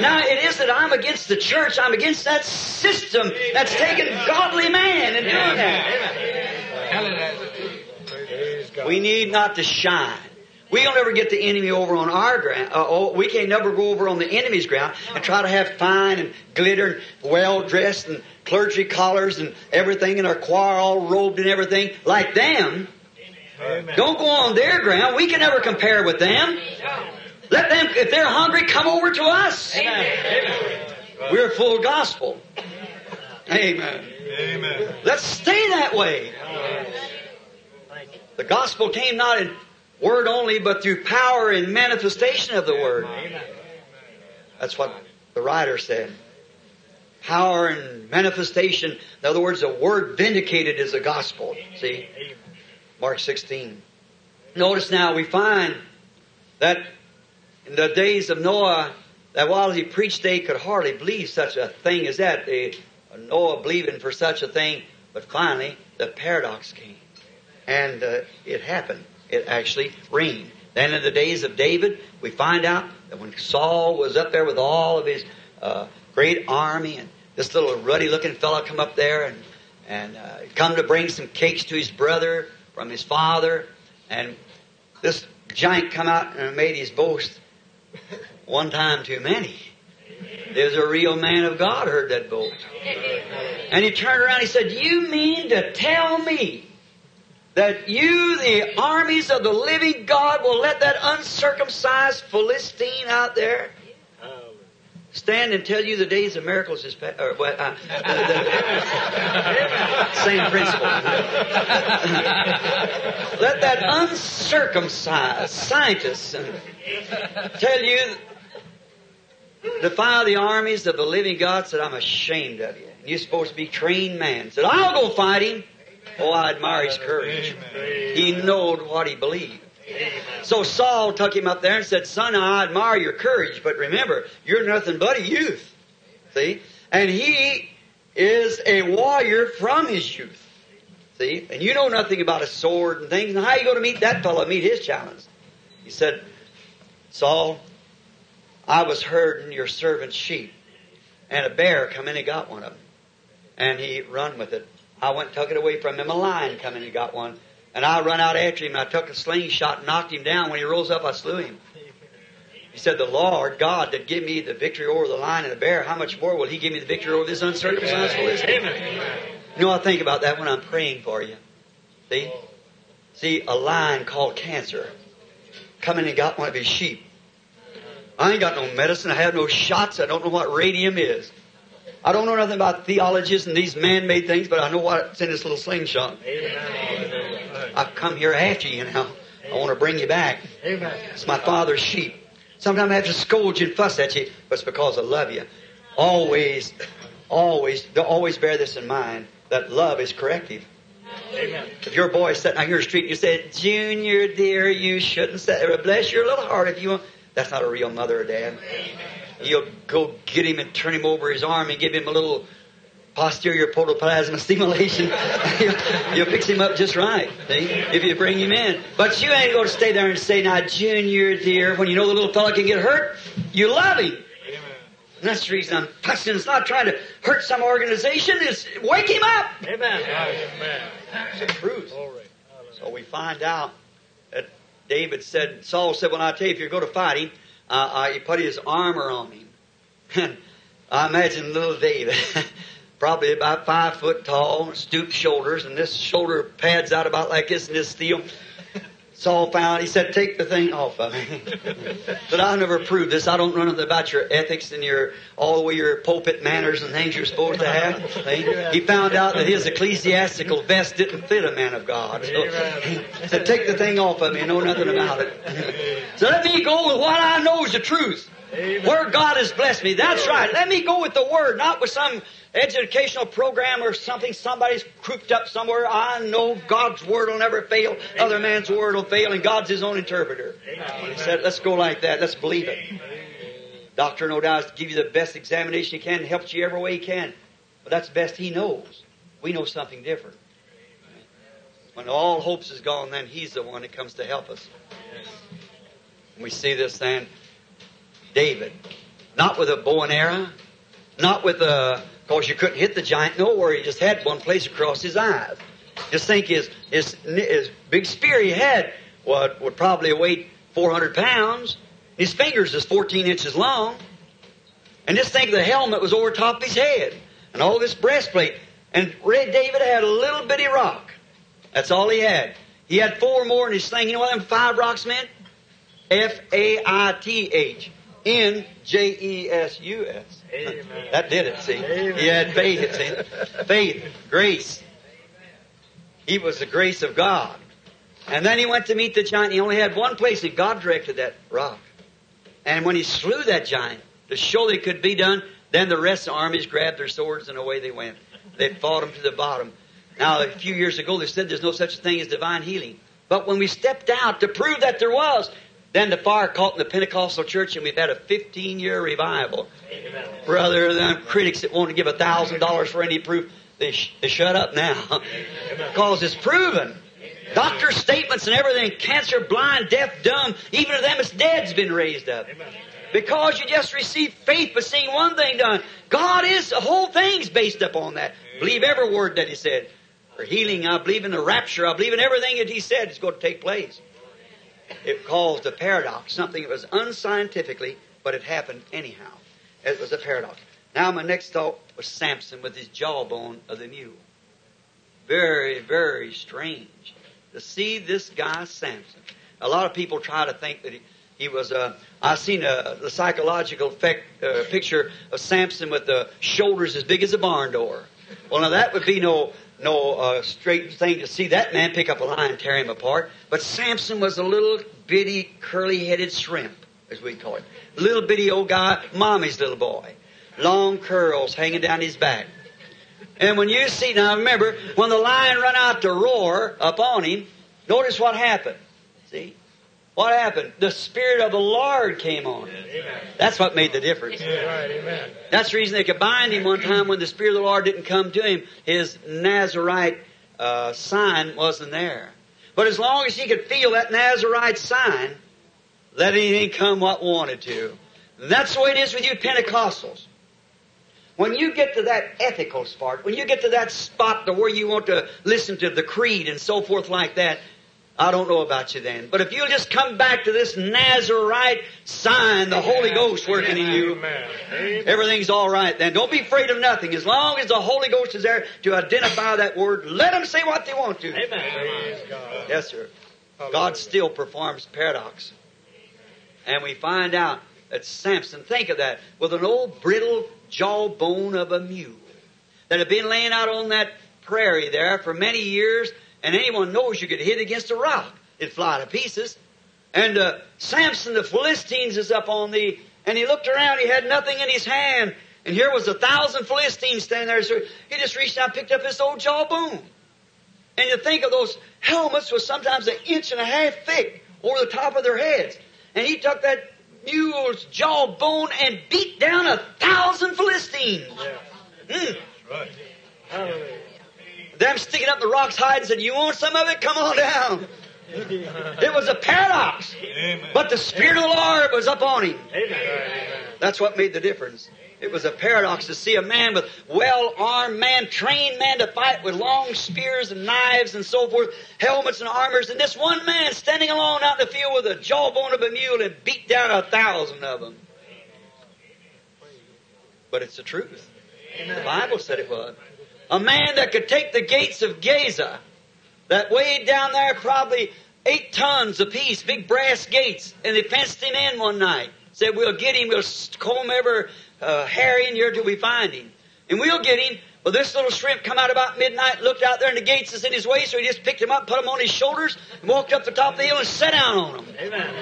Now, it is that I'm against the church. I'm against that system that's taken godly man and doing that. We need not to shine. We'll never get the enemy over on our ground. Uh, oh, we can't never go over on the enemy's ground and try to have fine and glitter and well dressed and clergy collars and everything and our choir all robed and everything like them. Amen. Don't go on their ground. We can never compare with them. Let them, if they're hungry, come over to us. Amen. We're full gospel. Amen. Amen. Let's stay that way. The gospel came not in word only, but through power and manifestation of the word. That's what the writer said. Power and manifestation. In other words, the word vindicated is the gospel. See? Mark 16. Notice now we find that in the days of Noah, that while he preached, they could hardly believe such a thing as that. They, Noah believing for such a thing, but finally the paradox came. And uh, it happened it actually rained. Then in the days of David, we find out that when Saul was up there with all of his uh, great army, and this little ruddy-looking fellow come up there and and uh, come to bring some cakes to his brother from his father, and this giant come out and made his boast. One time too many. There's a real man of God heard that boast. And he turned around and he said, You mean to tell me that you, the armies of the living God, will let that uncircumcised Philistine out there stand and tell you the days of miracles is past. Or, well, uh, same principle. let that uncircumcised scientist tell you, defy the armies of the living God. Said, I'm ashamed of you. And you're supposed to be trained man. Said, I'll go fight him. Oh, I admire his courage. He knowed what he believed. So Saul took him up there and said, Son, I admire your courage, but remember, you're nothing but a youth. See? And he is a warrior from his youth. See? And you know nothing about a sword and things. And how are you going to meet that fellow, meet his challenge? He said, Saul, I was herding your servant's sheep, and a bear come in and got one of them. And he run with it. I went and took it away from him. A lion come in and got one. And I run out after him and I took a slingshot and knocked him down. When he rose up, I slew him. He said, The Lord God that give me the victory over the lion and the bear, how much more will he give me the victory over this uncircumcised Philistine? You know, I think about that when I'm praying for you. See? See, a lion called cancer come in and got one of his sheep. I ain't got no medicine. I have no shots. I don't know what radium is. I don't know nothing about theologies and these man-made things, but I know what's in this little slingshot. Amen. I've come here after you now. I want to bring you back. Amen. It's my father's sheep. Sometimes I have to scold you and fuss at you, but it's because I love you. Always, always, always bear this in mind that love is corrective. Amen. If your boy sitting out here in the street and you say, Junior, dear, you shouldn't say, bless your little heart if you want. That's not a real mother or dad. You'll go get him and turn him over his arm and give him a little posterior protoplasma stimulation. you'll, you'll, fix him up just right, see, if you bring him in. But you ain't going to stay there and say, now, Junior, dear, when you know the little fella can get hurt, you love him. And that's the reason I'm fussing. It's not trying to hurt some organization. It's wake him up. Amen. Amen. It's the truth. So we find out that David said, Saul said, Well, I tell you, if you're going to fight him, he put his armor on him. And I imagine little David, probably about five foot tall, stooped shoulders, and this shoulder pads out about like this, and this steel. Saul found, he said, take the thing off of me. but I'll never prove this. I don't know anything about your ethics and your, all the way your pulpit manners and things you're supposed to have. He found out that his ecclesiastical vest didn't fit a man of God. So he said, take the thing off of me. I know nothing about it. so let me go with what I know is the truth. Where God has blessed me. That's right. Let me go with the Word, not with some educational program or something somebody's crooked up somewhere. I know God's Word will never fail. Other man's Word will fail, and God's His own interpreter. He said, let's go like that. Let's believe it. Doctor, no doubt, is to give you the best examination he can, helps you every way he can. But that's the best he knows. We know something different. When all hopes is gone, then he's the one that comes to help us. We see this then David. Not with a bow and arrow, not with a, because you couldn't hit the giant nowhere. He just had one place across his eyes. Just think his, his, his big spear he had would, would probably weigh 400 pounds. His fingers is 14 inches long. And just think the helmet was over top of his head. And all this breastplate. And Red David had a little bitty rock. That's all he had. He had four more in his thing. You know what them five rocks meant? F A I T H. N J E S U S. That did it, see. Amen. He had faith. Faith, grace. He was the grace of God. And then he went to meet the giant. He only had one place, and God directed that rock. And when he slew that giant, to show that it could be done, then the rest of the armies grabbed their swords and away they went. They fought him to the bottom. Now, a few years ago, they said there's no such thing as divine healing. But when we stepped out to prove that there was, then the fire caught in the Pentecostal church, and we've had a 15 year revival. Amen. Brother, the critics that want to give a thousand dollars for any proof, they, sh- they shut up now because it's proven. Doctor's statements and everything, cancer, blind, deaf, dumb, even of them it's dead's been raised up. Because you just received faith by seeing one thing done. God is, the whole thing's based upon that. Believe every word that He said. For healing, I believe in the rapture, I believe in everything that He said is going to take place. It caused a paradox, something that was unscientifically, but it happened anyhow. It was a paradox. Now my next thought was Samson with his jawbone of the mule. Very, very strange to see this guy Samson. A lot of people try to think that he, he was. Uh, I've seen a, a psychological effect, uh, picture of Samson with the shoulders as big as a barn door. Well, now that would be no no uh, straight thing to see that man pick up a lion, and tear him apart. But Samson was a little bitty, curly-headed shrimp, as we call it. Little bitty old guy, mommy's little boy. Long curls hanging down his back. And when you see, now remember, when the lion run out to roar upon him, notice what happened. See? What happened? The Spirit of the Lord came on him. That's what made the difference. That's the reason they could bind him one time when the Spirit of the Lord didn't come to him. His Nazarite uh, sign wasn't there. But as long as he could feel that Nazarite sign, let anything come what wanted to. That's the way it is with you Pentecostals. When you get to that ethical spot, when you get to that spot to where you want to listen to the creed and so forth like that, I don't know about you then. But if you'll just come back to this Nazarite sign, the Holy Ghost working in you, everything's all right then. Don't be afraid of nothing. As long as the Holy Ghost is there to identify that word, let them say what they want to. Amen. Yes, sir. God still performs paradox. And we find out that Samson, think of that, with an old brittle jawbone of a mule that had been laying out on that prairie there for many years and anyone knows you could hit against a rock. It'd fly to pieces. And uh, Samson, the Philistines, is up on the, and he looked around, he had nothing in his hand. And here was a thousand Philistines standing there. So he just reached out and picked up this old jawbone. And you think of those helmets was sometimes an inch and a half thick over the top of their heads. And he took that mule's jawbone and beat down a thousand Philistines. Yeah. Mm. Right. Hallelujah. Them sticking up the rock's hide and said, You want some of it? Come on down. It was a paradox. Amen. But the Spirit of the Lord was up on him. Amen. That's what made the difference. It was a paradox to see a man with well-armed man, trained man to fight with long spears and knives and so forth, helmets and armors, and this one man standing alone out in the field with a jawbone of a mule and beat down a thousand of them. But it's the truth. The Bible said it was. A man that could take the gates of Gaza, that weighed down there probably eight tons apiece, big brass gates, and they fenced him in one night. Said, we'll get him, we'll comb every uh, hair in here till we find him. And we'll get him. Well, this little shrimp come out about midnight, looked out there, and the gates is in his way, so he just picked him up, put him on his shoulders, and walked up the top of the hill and sat down on him. Amen.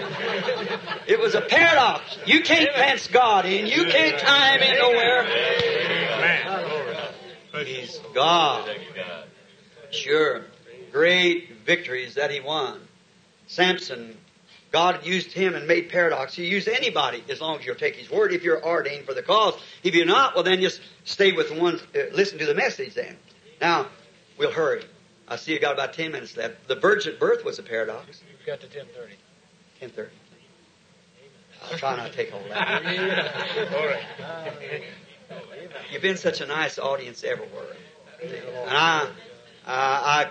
It was a paradox. You can't Amen. fence God in. You can't tie him in nowhere. Amen. He's God. Sure. Great victories that he won. Samson God used him and made paradox. He used anybody as long as you'll take his word if you're ordained for the cause. If you're not, well then just stay with the one, uh, listen to the message then. Now, we'll hurry. I see you got about 10 minutes left. The virgin birth was a paradox. You've got to 1030. 1030. I'll try not to take all that. all right. You've been such a nice audience everywhere. And I, I,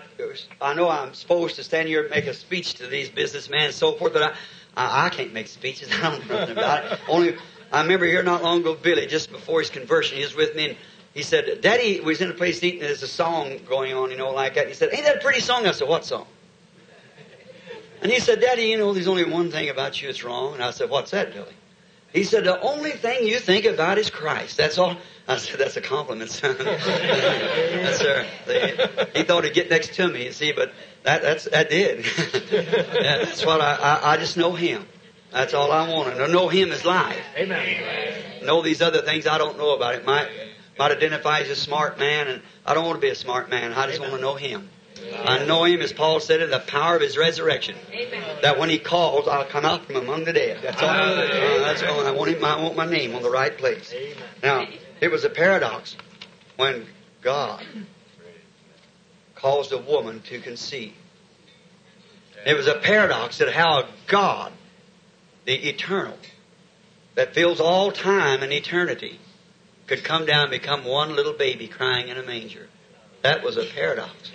I know I'm supposed to stand here and make a speech to these businessmen and so forth, but I, I, I can't make speeches. I don't know nothing about it. Only, I remember here not long ago, Billy, just before his conversion, he was with me and he said, Daddy was in a place eating, there's a song going on, you know, like that. He said, Ain't that a pretty song? I said, What song? And he said, Daddy, you know, there's only one thing about you that's wrong. And I said, What's that, Billy? He said, The only thing you think about is Christ. That's all. I said, That's a compliment, son. that's sir. He thought he'd get next to me, you see, but that, that's, that did. that's what I, I, I just know Him. That's all I want to know. Him is life. Amen. Know these other things I don't know about it. Might, might identify as a smart man, and I don't want to be a smart man. I just Amen. want to know Him. I know him, as Paul said, in the power of his resurrection. Amen. That when he calls, I'll come out from among the dead. That's all. Uh, that's all. I want him. I want my name on the right place. Amen. Now, it was a paradox when God caused a woman to conceive. It was a paradox that how God, the eternal, that fills all time and eternity, could come down and become one little baby crying in a manger. That was a paradox.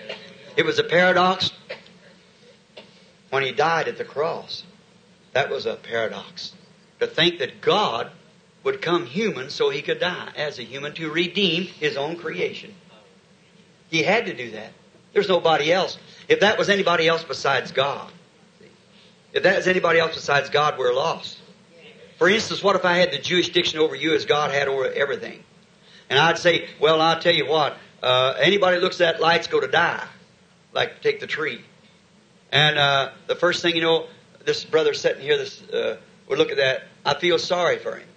It was a paradox when he died at the cross. That was a paradox. To think that God would come human so he could die as a human to redeem his own creation. He had to do that. There's nobody else. If that was anybody else besides God, if that was anybody else besides God, we're lost. For instance, what if I had the jurisdiction over you as God had over everything? And I'd say, well, I'll tell you what, uh, anybody looks at lights go to die like take the tree. And uh, the first thing you know, this brother sitting here, this uh, would look at that. I feel sorry for him.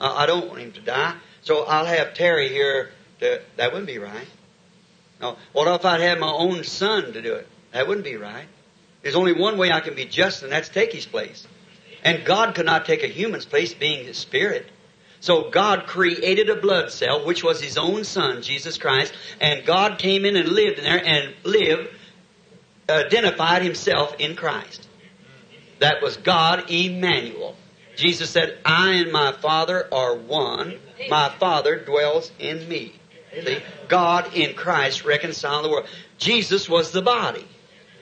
I don't want him to die, so I'll have Terry here. To, that wouldn't be right. No. What if I'd have my own son to do it? That wouldn't be right. There's only one way I can be just, and that's take his place. And God could not take a human's place, being his spirit. So God created a blood cell, which was His own Son, Jesus Christ, and God came in and lived in there and lived, identified Himself in Christ. That was God Emmanuel. Jesus said, I and my Father are one. My Father dwells in me. See? God in Christ reconciled the world. Jesus was the body,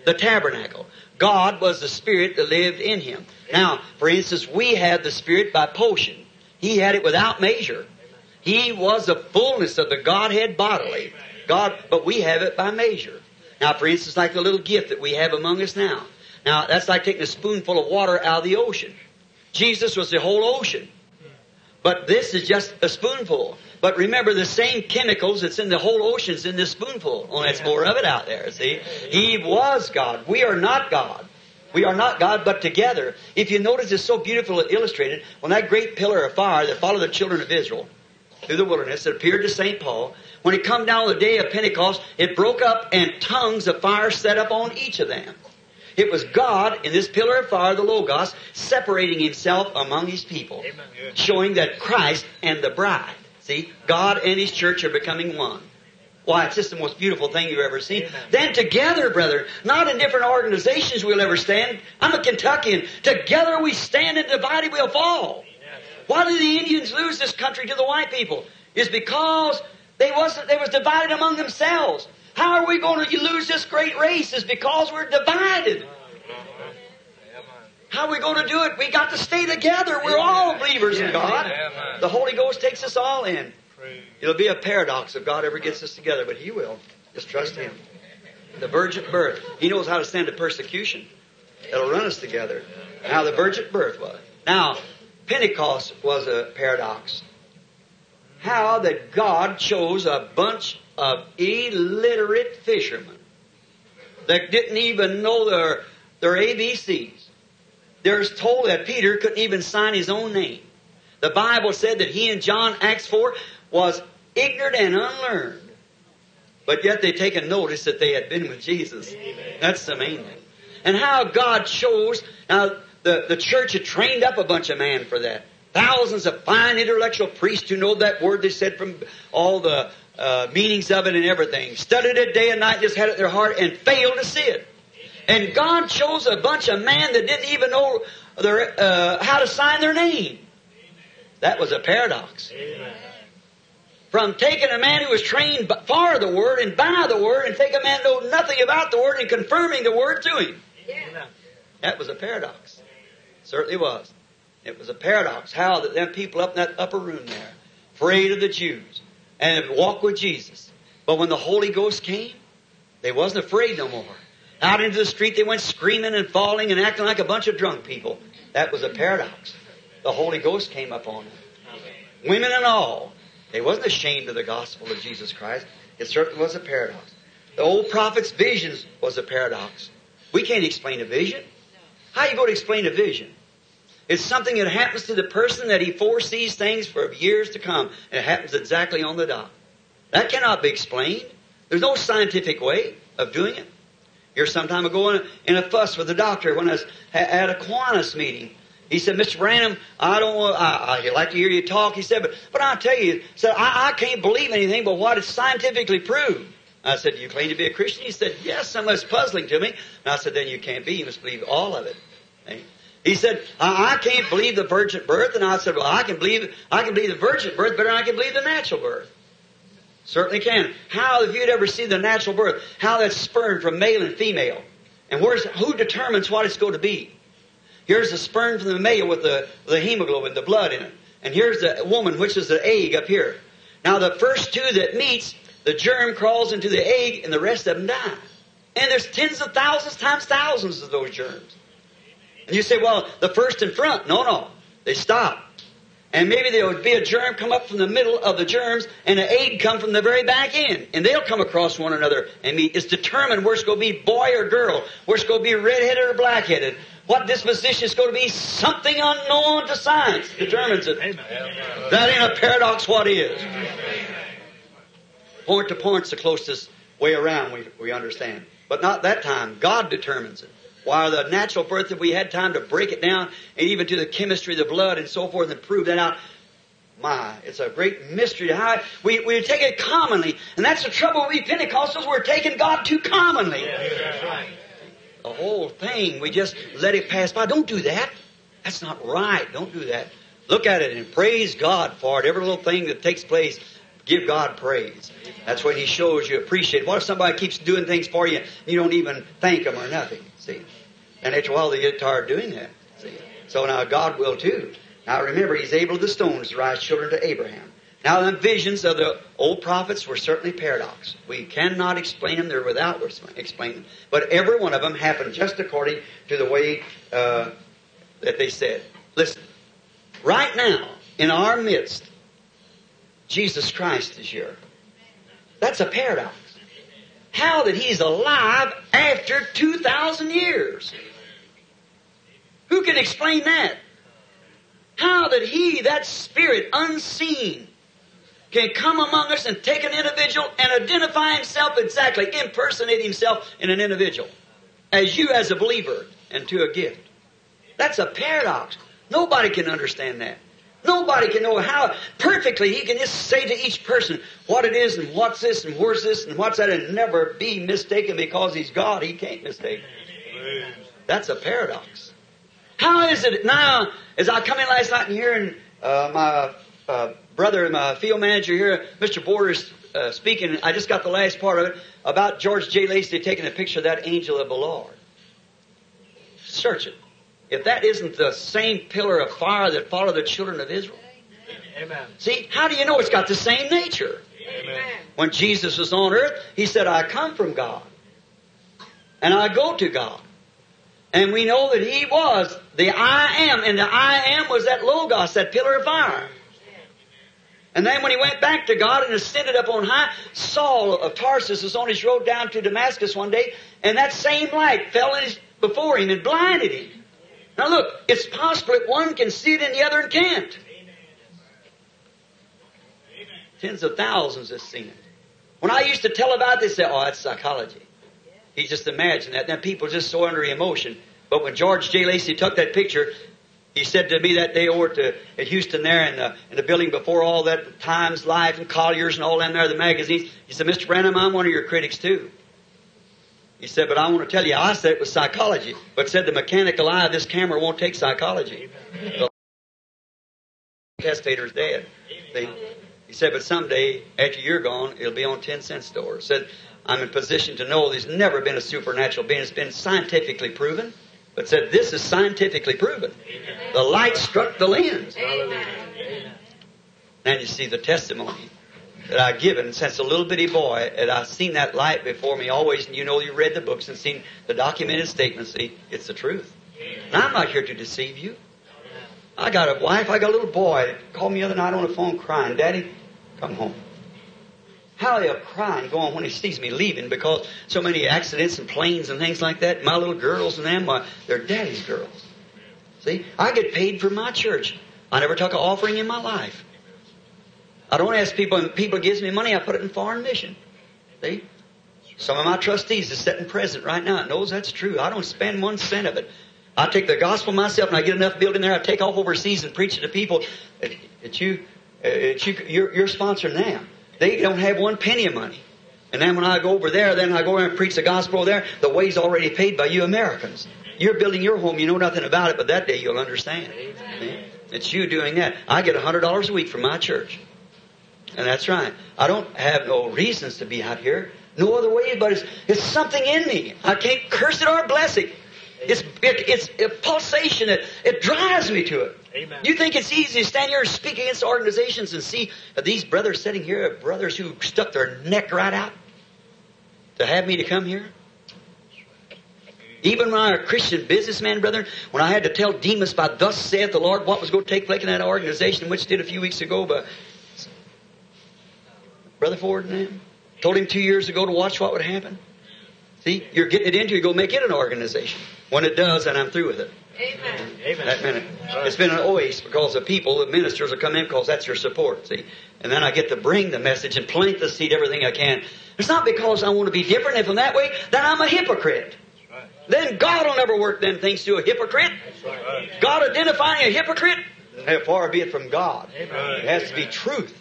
the tabernacle. God was the Spirit that lived in Him. Now, for instance, we have the Spirit by potion. He had it without measure. He was the fullness of the Godhead bodily. God, but we have it by measure. Now, for instance, like the little gift that we have among us now. Now, that's like taking a spoonful of water out of the ocean. Jesus was the whole ocean. But this is just a spoonful. But remember, the same chemicals that's in the whole ocean's in this spoonful. Oh, it's more of it out there, see? He was God. We are not God. We are not God, but together. If you notice, it's so beautifully illustrated. When that great pillar of fire that followed the children of Israel through the wilderness that appeared to St. Paul, when it come down on the day of Pentecost, it broke up and tongues of fire set up on each of them. It was God in this pillar of fire, the Logos, separating himself among his people, showing that Christ and the bride, see, God and his church are becoming one. Why, it's just the most beautiful thing you've ever seen. Amen. Then together, brother, not in different organizations we'll ever stand. I'm a Kentuckian. Together we stand and divided we'll fall. Why did the Indians lose this country to the white people? Is because they wasn't they was divided among themselves. How are we going to lose this great race? Is because we're divided. How are we going to do it? We got to stay together. We're all believers in God. The Holy Ghost takes us all in. It'll be a paradox if God ever gets us together, but He will. Just trust Him. The virgin birth. He knows how to stand to persecution. It'll run us together. How the virgin birth was. Now, Pentecost was a paradox. How that God chose a bunch of illiterate fishermen that didn't even know their, their ABCs. There's told that Peter couldn't even sign his own name. The Bible said that he and John, Acts 4, was ignorant and unlearned. But yet they taken notice that they had been with Jesus. That's the main thing. And how God chose, now the, the church had trained up a bunch of men for that. Thousands of fine intellectual priests who know that word they said from all the uh, meanings of it and everything. Studied it day and night, just had it in their heart and failed to see it. And God chose a bunch of men that didn't even know their, uh, how to sign their name. That was a paradox. Amen. From taking a man who was trained for the Word and by the Word and take a man who knew nothing about the Word and confirming the Word to him. Yeah. That was a paradox. Certainly was. It was a paradox. How that them people up in that upper room there, afraid of the Jews, and walked with Jesus. But when the Holy Ghost came, they wasn't afraid no more. Out into the street they went screaming and falling and acting like a bunch of drunk people. That was a paradox. The Holy Ghost came upon them. Women and all. They wasn't ashamed of the gospel of Jesus Christ. It certainly was a paradox. The old prophet's visions was a paradox. We can't explain a vision. How you going to explain a vision? It's something that happens to the person that he foresees things for years to come, and it happens exactly on the dot. That cannot be explained. There's no scientific way of doing it. Here some time ago in a, fuss with the doctor when I was at a Kiwanis meeting. He said, Mr. Branham, I don't want, I, I like to hear you talk. He said, but, but I tell you, said, I, I can't believe anything but what is scientifically proved. I said, you claim to be a Christian? He said, yes, some of it's puzzling to me. And I said, then you can't be. You must believe all of it. He said, I, I can't believe the virgin birth. And I said, well, I can believe, I can believe the virgin birth better than I can believe the natural birth. Certainly can. How, if you'd ever see the natural birth, how that's sperm from male and female. And where's, who determines what it's going to be? Here's the sperm from the male with the, the hemoglobin, the blood in it. And here's the woman, which is the egg up here. Now the first two that meets, the germ crawls into the egg and the rest of them die. And there's tens of thousands times thousands of those germs. And you say, well, the first in front. No, no. They stop. And maybe there would be a germ come up from the middle of the germs and an egg come from the very back end. And they'll come across one another and meet. It's determined where it's going to be boy or girl, where it's going to be redheaded or blackheaded. What disposition is going to be something unknown to science determines it. That ain't a paradox, what is? Point to point's the closest way around we, we understand. But not that time. God determines it. While the natural birth, if we had time to break it down and even to the chemistry of the blood and so forth and prove that out, my, it's a great mystery to how we, we take it commonly. And that's the trouble with we Pentecostals, we're taking God too commonly. Yeah, the whole thing, we just let it pass by. Don't do that. That's not right. Don't do that. Look at it and praise God for it. Every little thing that takes place, give God praise. That's when He shows you appreciate. What if somebody keeps doing things for you you don't even thank them or nothing? See? And after a while they get tired doing that. See? So now God will too. Now remember, He's able of the stones to rise children to Abraham. Now the visions of the old prophets were certainly paradox. We cannot explain them. They're without explaining them. But every one of them happened just according to the way uh, that they said. Listen, right now, in our midst, Jesus Christ is here. That's a paradox. How that He's alive after 2,000 years. Who can explain that? How that He, that Spirit unseen, can come among us and take an individual and identify himself exactly, impersonate himself in an individual. As you as a believer and to a gift. That's a paradox. Nobody can understand that. Nobody can know how perfectly he can just say to each person what it is and what's this and where's this and what's that and never be mistaken because he's God. He can't mistake. That's a paradox. How is it now, as I come in last night and hearing uh, my uh, brother, and my field manager here, Mr. Borders, uh, speaking. I just got the last part of it about George J. Lacy taking a picture of that angel of the Lord. Search it. If that isn't the same pillar of fire that followed the children of Israel. Amen. See, how do you know it's got the same nature? Amen. When Jesus was on earth, he said, I come from God. And I go to God. And we know that he was the I am, and the I am was that Logos, that pillar of fire. And then when he went back to God and ascended up on high, Saul of Tarsus was on his road down to Damascus one day, and that same light fell in his, before him and blinded him. Now look, it's possible that one can see it and the other can't. Tens of thousands have seen it. When I used to tell about this, they say, oh, that's psychology. He just imagined that. Then people just so under emotion. But when George J. Lacy took that picture, he said to me that day over to, at Houston there in the, in the building before all that Times Life and Collier's and all them there, the magazines, he said, Mr. Branham, I'm one of your critics too. He said, but I want to tell you, I said it was psychology, but said the mechanical eye of this camera won't take psychology. The testator's dead. He said, but someday, after you're gone, it'll be on 10 cent stores. Said, I'm in position to know there's never been a supernatural being. It's been scientifically proven. But said, this is scientifically proven. The light struck the lens. And you see the testimony that I've given since a little bitty boy, and I've seen that light before me always, and you know you read the books and seen the documented statements. See, it's the truth. And I'm not here to deceive you. I got a wife, I got a little boy called me the other night on the phone crying, Daddy, come home. How he'll cry and go on when he sees me leaving because so many accidents and planes and things like that. My little girls and them, uh, they're daddy's girls. See, I get paid for my church. I never took an offering in my life. I don't ask people, when people gives me money, I put it in foreign mission. See? Some of my trustees are sitting present right now. Knows that's true. I don't spend one cent of it. I take the gospel myself and I get enough building there. I take off overseas and preach it to people. It's you, it's you, you're, you're sponsoring them. They don't have one penny of money. And then when I go over there, then I go and preach the gospel there, the way's already paid by you Americans. You're building your home, you know nothing about it, but that day you'll understand. It's you doing that. I get $100 a week from my church. And that's right. I don't have no reasons to be out here. No other way, but it's, it's something in me. I can't curse it or bless it. It's, it, it's a pulsation. It, it drives me to it. Amen. You think it's easy to stand here and speak against organizations and see these brothers sitting here, brothers who stuck their neck right out to have me to come here? Even when I was a Christian businessman, brethren, when I had to tell Demos by thus saith the Lord what was going to take place in that organization, which did a few weeks ago, but Brother Ford and them told him two years ago to watch what would happen. See, you're getting it into, you go make it an organization. When it does, then I'm through with it. Amen. Amen. That minute. It's been an oasis because the people, the ministers will come in because that's your support, see. And then I get to bring the message and plant the seed everything I can. It's not because I want to be different. If I'm that way, then I'm a hypocrite. Then God will never work them things to a hypocrite. God identifying a hypocrite, how far be it from God. It has to be truth.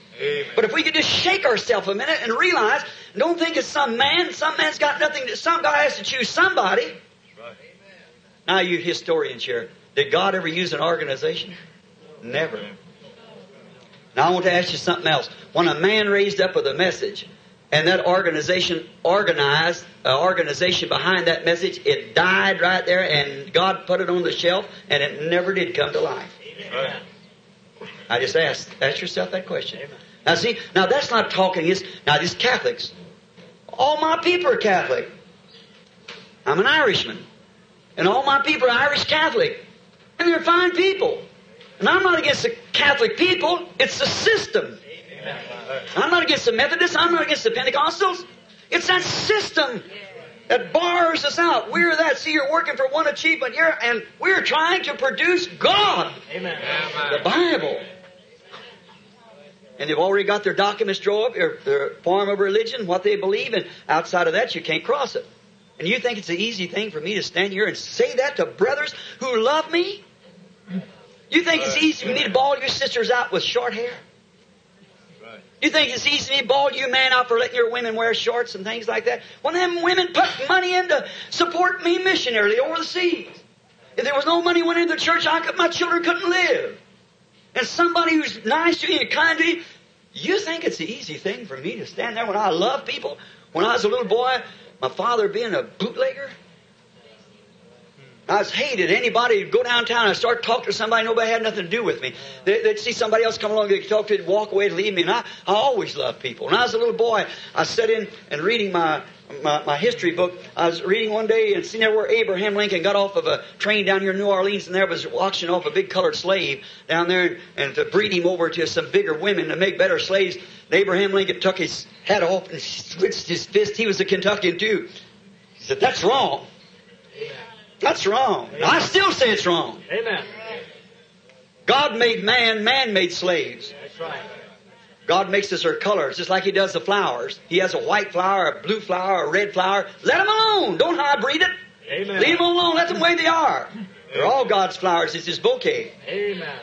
But if we could just shake ourselves a minute and realize, don't think it's some man, some man's got nothing, to, some guy has to choose somebody. Now you historians here, did God ever use an organization? Never. Now I want to ask you something else. When a man raised up with a message, and that organization organized, an organization behind that message, it died right there, and God put it on the shelf, and it never did come to life. I just asked, ask yourself that question. Now see, now that's not talking, it's, now these Catholics. All my people are Catholic. I'm an Irishman. And all my people are Irish Catholic. And they're fine people. And I'm not against the Catholic people, it's the system. I'm not against the Methodists, I'm not against the Pentecostals. It's that system that bars us out. We're that. See, you're working for one achievement here, and we're trying to produce God. Amen. The Bible. And they've already got their documents drawn up, their, their form of religion, what they believe, and outside of that, you can't cross it. And you think it's an easy thing for me to stand here and say that to brothers who love me? You think it's easy for me to ball your sisters out with short hair? You think it's easy to ball you man out for letting your women wear shorts and things like that? When them women put money in to support me missionarily over the seas. If there was no money went into the church, I could, my children couldn't live. And somebody who's nice to you and kind to you, you think it's the easy thing for me to stand there when I love people? When I was a little boy, my father being a bootlegger, I was hated. Anybody would go downtown and start talking to somebody, nobody had nothing to do with me. They, would see somebody else come along, they'd talk to, it, walk away, leave me. And I, I always loved people. When I was a little boy, I sat in and reading my, my, my history book. I was reading one day and seeing there where Abraham Lincoln got off of a train down here in New Orleans, and there was auctioning off a big colored slave down there, and, and to breed him over to some bigger women to make better slaves. And Abraham Lincoln took his hat off and switched his fist. He was a Kentuckian too. He said, "That's wrong." That's wrong. Amen. I still say it's wrong. Amen. God made man, man made slaves. That's right. God makes us our colors, just like He does the flowers. He has a white flower, a blue flower, a red flower. Let them alone. Don't hybrid it. Amen. Leave them alone. Let them the way they are. They're all God's flowers. It's His bouquet. Amen.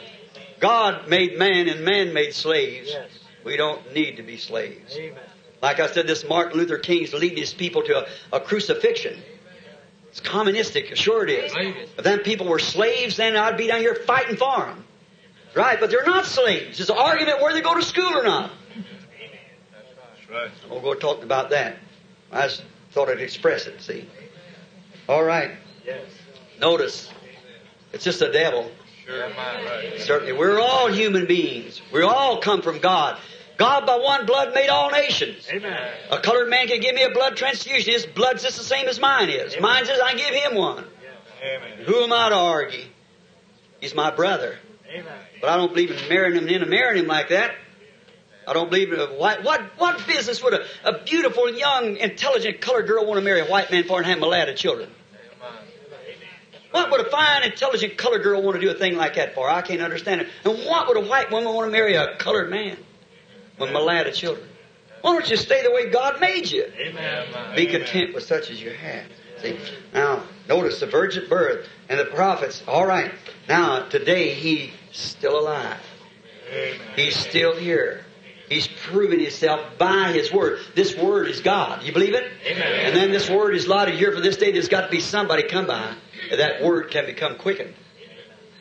God made man and man made slaves. Yes. We don't need to be slaves. Amen. Like I said, this Martin Luther King's leading his people to a, a crucifixion. It's communistic, sure it is. If then people were slaves, then I'd be down here fighting for them. Right, but they're not slaves. It's an argument whether they go to school or not. That's right. We'll go talk about that. I just thought I'd express it, see. All right. Yes. Notice, it's just the devil. Sure am I right. Certainly, we're all human beings. We all come from God. God by one blood made all nations. Amen. A colored man can give me a blood transfusion. His blood's just the same as mine is. Amen. Mine says I give him one. Amen. Who am I to argue? He's my brother. Amen. But I don't believe in marrying him and in marrying him like that. I don't believe in a white. What what business would a, a beautiful, young, intelligent colored girl want to marry a white man for and have a lad of children? What would a fine, intelligent colored girl want to do a thing like that for? I can't understand it. And what would a white woman want to marry a colored man with mulatto children? Why don't you stay the way God made you? Amen. Be content with such as you have. See, now notice the virgin birth and the prophets. All right, now today he's still alive. He's still here. He's proven himself by his word. This word is God. You believe it? Amen. And then this word is lauded here for this day. There's got to be somebody come by. And that word can become quickened.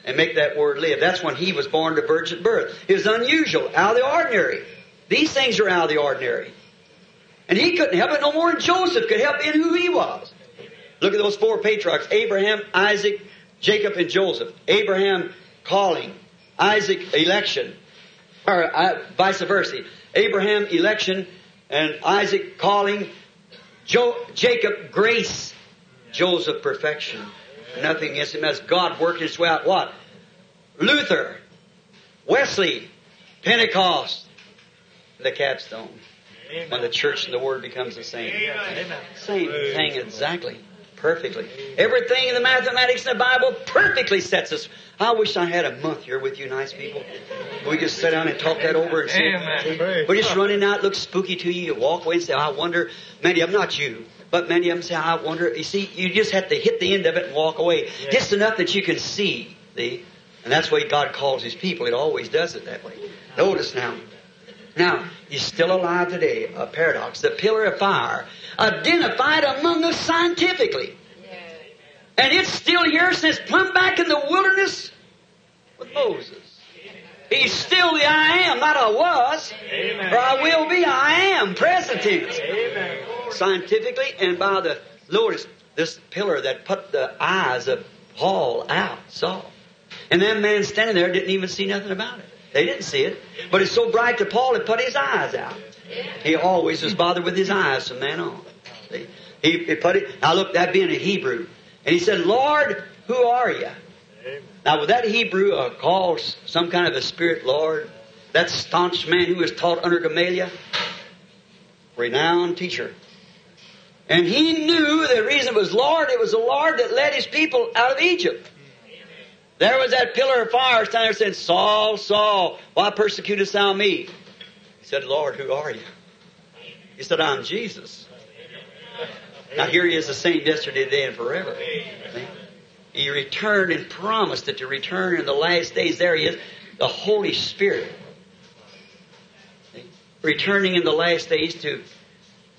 And make that word live. That's when he was born to virgin birth. It was unusual, out of the ordinary. These things are out of the ordinary. And he couldn't help it no more than Joseph could help in who he was. Look at those four patriarchs Abraham, Isaac, Jacob, and Joseph. Abraham, calling. Isaac, election. Or uh, vice versa. Abraham, election, and Isaac, calling. Jo- Jacob, grace. Joseph, perfection. Nothing against him as God worked his way out. What? Luther, Wesley, Pentecost, the capstone. When the church and the word becomes the same. Amen. Same thing exactly. Perfectly. Everything in the mathematics in the Bible perfectly sets us. I wish I had a month here with you nice people. We just sit down and talk that over and see. Amen. We just running out, look spooky to you. You walk away and say, I wonder, many of them, not you, but many of them say, I wonder. You see, you just have to hit the end of it and walk away. Just enough that you can see. The, And that's the way God calls His people. It always does it that way. Notice now. Now, he's still alive today. A paradox. The pillar of fire, identified among us scientifically. And it's still here since plumb back in the wilderness with Moses. He's still the I am, not I was. Amen. Or I will be, I am, present tense. Amen. Scientifically and by the Lord, this pillar that put the eyes of Paul out, saw. And that man standing there didn't even see nothing about it. They didn't see it. But it's so bright to Paul, it put his eyes out. He always was bothered with his eyes from then on. He, he put it, now look, that being a Hebrew. And he said, Lord, who are you? Now, would that Hebrew uh, call some kind of a spirit Lord? That staunch man who was taught under Gamaliel? Renowned teacher. And he knew the reason it was Lord, it was the Lord that led his people out of Egypt. There was that pillar of fire standing there saying, Saul, Saul, why persecutest thou me? He said, Lord, who are you? He said, I'm Jesus. Now here he is the same yesterday, today, and forever. He returned and promised that to return in the last days. There he is, the Holy Spirit. Returning in the last days to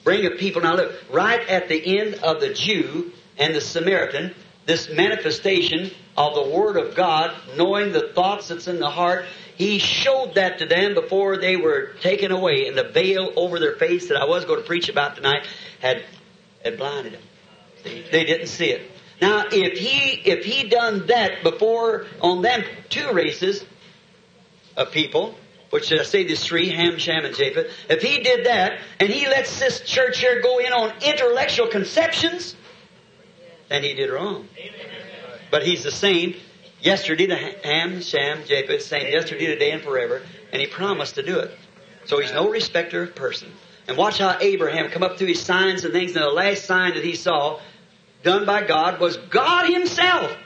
bring a people. Now look, right at the end of the Jew and the Samaritan, this manifestation of the Word of God, knowing the thoughts that's in the heart. He showed that to them before they were taken away, and the veil over their face that I was going to preach about tonight had, had blinded them. They didn't see it. Now, if he if he done that before on them two races of people, which I say there's three, Ham, Shem, and Japheth, if he did that and he lets this church here go in on intellectual conceptions, then he did wrong. But he's the same yesterday, the Ham, Shem, Japheth, same yesterday, today, and forever, and he promised to do it. So he's no respecter of person. And watch how Abraham come up through his signs and things, and the last sign that he saw done by God was God Himself.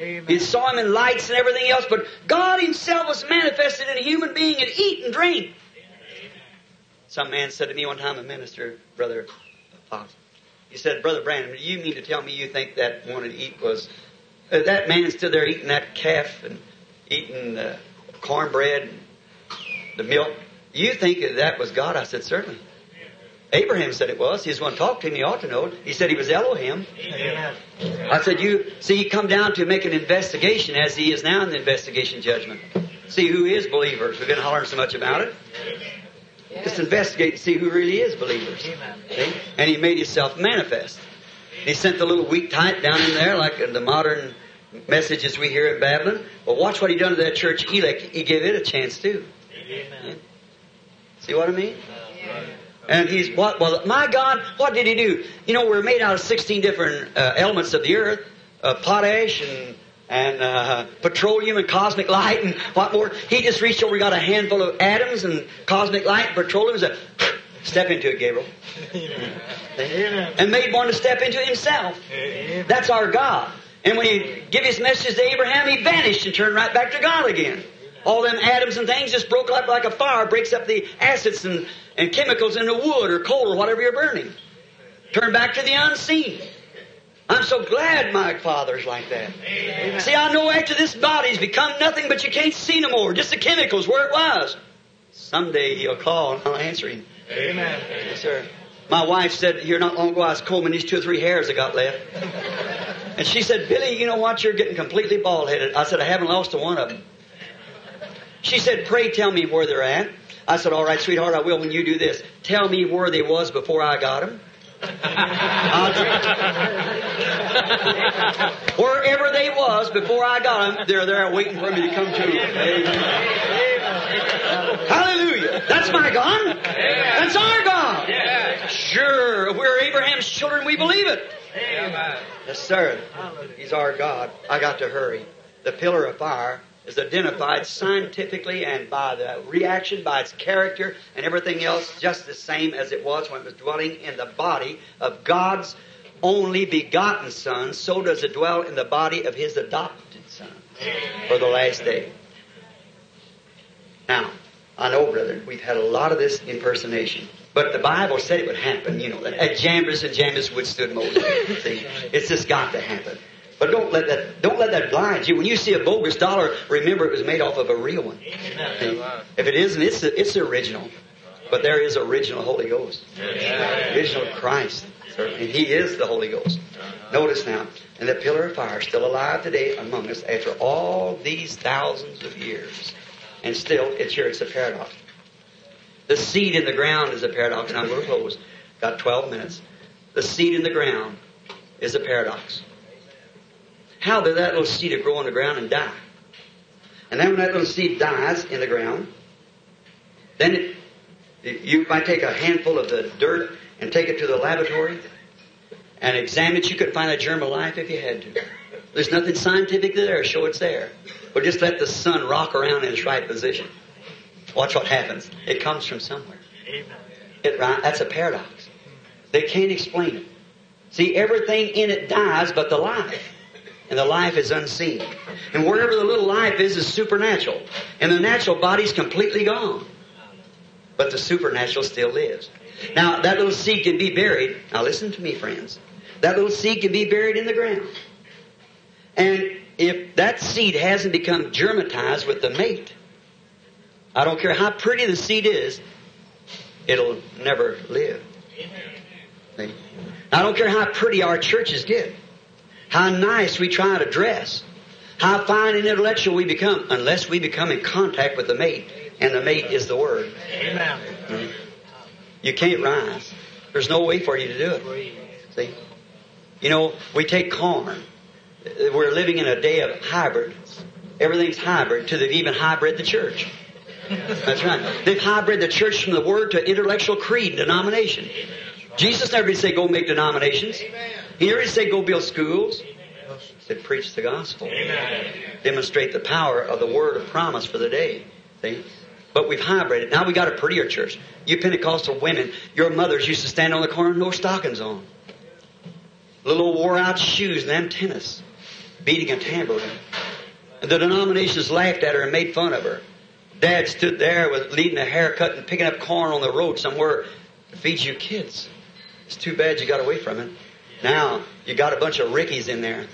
Amen. He saw Him in lights and everything else, but God Himself was manifested in a human being and eat and drink. Some man said to me one time, a minister, Brother Fox, he said, Brother Branham, you mean to tell me you think that wanted to eat was, uh, that man stood there eating that calf and eating the cornbread and the milk. You think that, that was God? I said, certainly. Abraham said it was. He's one to talk to him. He ought to know it. He said he was Elohim. Amen. I said, you see, he come down to make an investigation as he is now in the investigation judgment. See who is believers. We've been hollering so much about it. Just investigate and see who really is believers. See? And he made himself manifest. He sent the little weak type down in there, like in the modern messages we hear in Babylon. Well, watch what he done to that church elect. He gave it a chance too. Amen. See what I mean? And he's what? Well, my God, what did he do? You know, we're made out of sixteen different uh, elements of the earth: uh, potash and and uh, petroleum and cosmic light and what more. He just reached over, got a handful of atoms and cosmic light and petroleum. and Said, step into it, Gabriel, Amen. and made one to step into himself. Amen. That's our God. And when he give his message to Abraham, he vanished and turned right back to God again. All them atoms and things just broke up like a fire, breaks up the acids and, and chemicals in the wood or coal or whatever you're burning. Turn back to the unseen. I'm so glad my father's like that. See, I know after this body's become nothing, but you can't see no more. Just the chemicals where it was. Someday he'll call and I'll answer him. Amen. Yes, sir. My wife said here not long ago I was combing these two or three hairs I got left. And she said, Billy, you know what? You're getting completely bald headed. I said, I haven't lost a one of them. She said, Pray tell me where they're at. I said, All right, sweetheart, I will when you do this. Tell me where they was before I got them. I'll do it. Wherever they was before I got them, they're there waiting for me to come to them. Amen. Hallelujah. That's my God. That's our God. Sure, if we're Abraham's children, we believe it. Yes, sir. He's our God. I got to hurry. The pillar of fire is identified scientifically and by the reaction, by its character, and everything else, just the same as it was when it was dwelling in the body of God's only begotten Son. So does it dwell in the body of His adopted Son for the last day. Now, I know, brother, we've had a lot of this impersonation. But the Bible said it would happen, you know, that at Jannes and Jambres withstood Moses. See, it's just got to happen. But don't let that don't let that blind you. When you see a bogus dollar, remember it was made off of a real one. If it isn't, it's it's original. But there is original Holy Ghost, original Christ, and He is the Holy Ghost. Notice now, and the pillar of fire still alive today among us after all these thousands of years, and still it's here. It's a paradox. The seed in the ground is a paradox, and I'm going to close. Got 12 minutes. The seed in the ground is a paradox. How did that little seed grow in the ground and die? And then when that little seed dies in the ground, then it, you might take a handful of the dirt and take it to the laboratory and examine it. You could find a germ of life if you had to. There's nothing scientific there. To show it's there. But just let the sun rock around in its right position. Watch what happens. It comes from somewhere. It. That's a paradox. They can't explain it. See, everything in it dies but the life. And the life is unseen. And wherever the little life is, is supernatural. And the natural body's completely gone. But the supernatural still lives. Now, that little seed can be buried. Now, listen to me, friends. That little seed can be buried in the ground. And if that seed hasn't become germatized with the mate, I don't care how pretty the seed is, it'll never live. I don't care how pretty our churches get. How nice we try to dress, how fine and intellectual we become, unless we become in contact with the mate, and the mate is the Word. Amen. Mm. You can't rise. There's no way for you to do it. See? You know, we take corn. We're living in a day of hybrid. Everything's hybrid, to they've even hybrid the church. That's right. They've hybrid the church from the word to intellectual creed, and denomination. Jesus never did say go make denominations. He did say go build schools. He said preach the gospel. Demonstrate the power of the word of promise for the day. See? But we've hybrided. Now we got a prettier church. You Pentecostal women, your mothers used to stand on the corner with no stockings on. Little wore out shoes and them tennis. Beating a tambourine. And the denominations laughed at her and made fun of her. Dad stood there with leading a haircut and picking up corn on the road somewhere to feed you kids. It's too bad you got away from it. Now you got a bunch of Rickies in there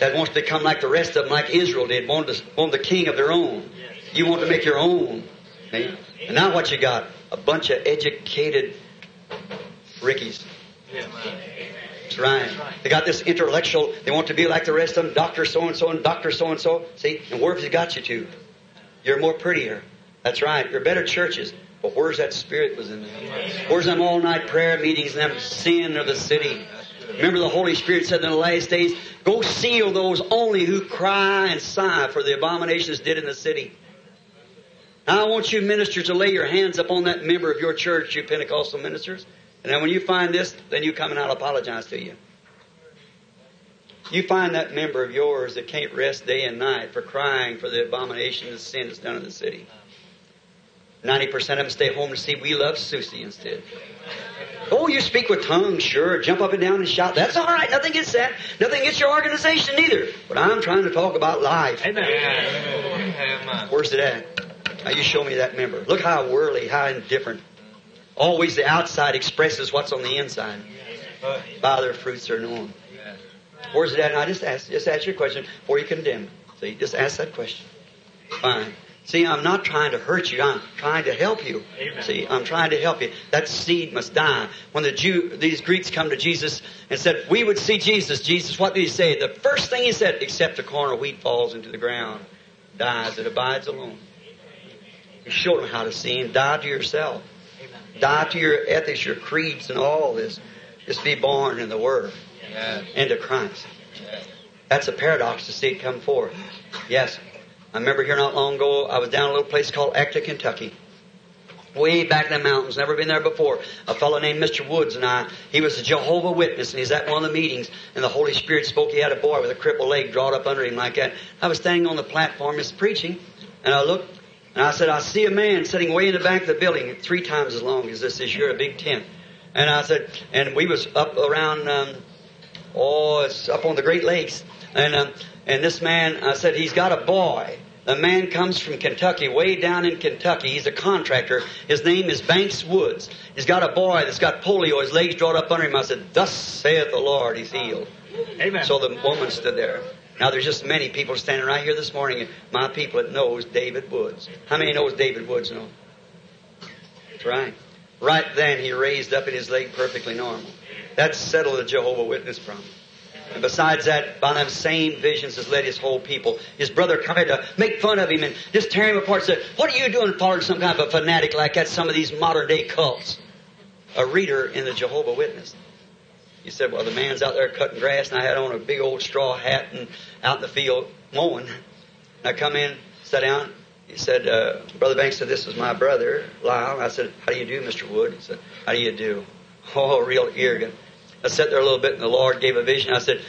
that wants to become like the rest of them, like Israel did, want, to, want the king of their own. You want to make your own. See? And now what you got? A bunch of educated Rickies. That's right. They got this intellectual, they want to be like the rest of them, Dr. So and so and Dr. So and so. See? And where have you got you to? You're more prettier. That's right. You're better churches. But where's that spirit was in them? Where's them all night prayer meetings and them sin of the city? Remember the Holy Spirit said in the last days, go seal those only who cry and sigh for the abominations did in the city. Now I want you ministers to lay your hands upon that member of your church, you Pentecostal ministers. And then when you find this, then you come and I'll apologize to you. You find that member of yours that can't rest day and night for crying for the abomination of sin that's done in the city. 90% of them stay home to see We Love Susie instead. Oh, you speak with tongues, sure. Jump up and down and shout. That's all right. Nothing gets that. Nothing gets your organization either. But I'm trying to talk about life. Amen. Where's it at? Now you show me that member. Look how worldly, how indifferent. Always the outside expresses what's on the inside. By their fruits are known. Where's it at? And I just ask, just ask your question before you condemn. See, just ask that question. Fine. See, I'm not trying to hurt you. I'm trying to help you. Amen. See, I'm trying to help you. That seed must die. When the Jew, these Greeks come to Jesus and said, "We would see Jesus." Jesus, what did he say? The first thing he said, except a corn of wheat falls into the ground, dies, it abides alone. He showed them how to see him. Die to yourself. Die to your ethics, your creeds, and all this. Just be born in the Word into Christ. That's a paradox to see it come forth. Yes. I remember here not long ago, I was down a little place called Acton, Kentucky. Way back in the mountains, never been there before. A fellow named Mr. Woods and I, he was a Jehovah Witness, and he's at one of the meetings, and the Holy Spirit spoke. He had a boy with a crippled leg drawn up under him like that. I was standing on the platform, just preaching, and I looked, and I said, I see a man sitting way in the back of the building, three times as long as this is here, a big tent. And I said, and we was up around, um, oh, it's up on the Great Lakes, and um, and this man, I said, he's got a boy. The man comes from Kentucky, way down in Kentucky. He's a contractor. His name is Banks Woods. He's got a boy that's got polio. His legs drawn up under him. I said, Thus saith the Lord, he's healed. Amen. So the woman stood there. Now there's just many people standing right here this morning. My people that knows David Woods. How many knows David Woods know? That's right. Right then he raised up in his leg perfectly normal. That settled the Jehovah Witness problem. And besides that, by them same visions has led his whole people. His brother tried to make fun of him and just tear him apart. Said, "What are you doing, following some kind of a fanatic like that? Some of these modern day cults." A reader in the Jehovah Witness. He said, "Well, the man's out there cutting grass, and I had on a big old straw hat and out in the field mowing." And I come in, sat down. He said, uh, "Brother Banks said this is my brother, Lyle." I said, "How do you do, Mister Wood?" He said, "How do you do?" Oh, real arrogant. I sat there a little bit, and the Lord gave a vision. I said,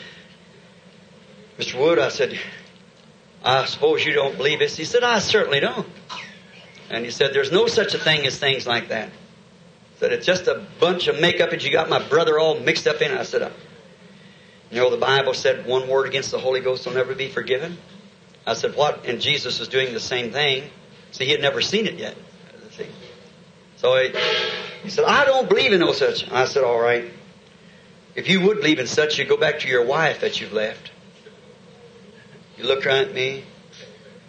Mr. Wood, I said, I suppose you don't believe this. He said, I certainly don't. And he said, There's no such a thing as things like that. He said, It's just a bunch of makeup that you got my brother all mixed up in. I said, You know, the Bible said one word against the Holy Ghost will never be forgiven. I said, What? And Jesus was doing the same thing. See, he had never seen it yet. See? So he, he said, I don't believe in no such. I said, All right. If you would believe in such, you go back to your wife that you've left. You looked at me.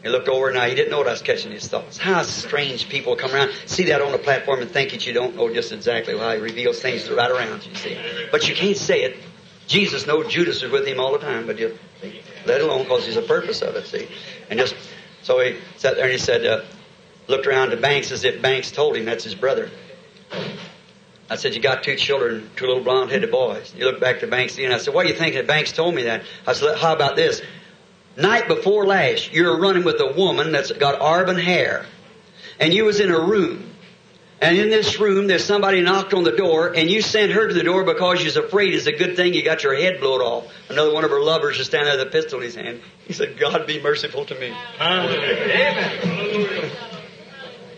He looked over and now. He didn't know what I was catching his thoughts. How strange people come around, see that on the platform and think that you don't know just exactly how he reveals things right around you, see. But you can't say it. Jesus knows Judas is with him all the time, but you let alone because he's a purpose of it, see. And just, so he sat there and he said, uh, looked around to Banks as if Banks told him that's his brother. I said, you got two children, two little blonde-headed boys. You look back to Banks and I said, what are you thinking? Banks told me that? I said, how about this? Night before last, you're running with a woman that's got auburn hair. And you was in a room. And in this room, there's somebody knocked on the door, and you sent her to the door because you're afraid it's a good thing you got your head blown off. Another one of her lovers is standing there with a pistol in his hand. He said, God be merciful to me. Amen.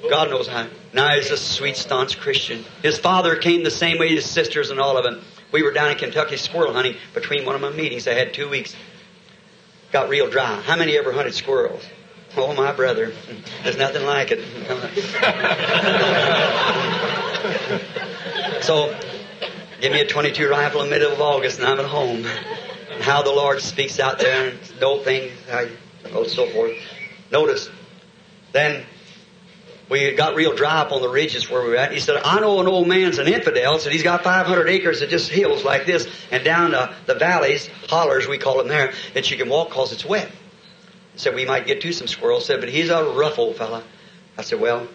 God knows how. Now he's a sweet, staunch Christian. His father came the same way his sisters and all of them. We were down in Kentucky squirrel hunting between one of my meetings. I had two weeks. Got real dry. How many ever hunted squirrels? Oh, my brother. There's nothing like it. so, give me a 22 rifle in the middle of August and I'm at home. And how the Lord speaks out there and no thing, oh, so forth. Notice, then we got real dry up on the ridges where we were at. He said, I know an old man's an infidel. Said he's got 500 acres of just hills like this and down the, the valleys, hollers we call them there, that you can walk because it's wet. He said, we might get to some squirrels. Said, but he's a rough old fella. I said, well,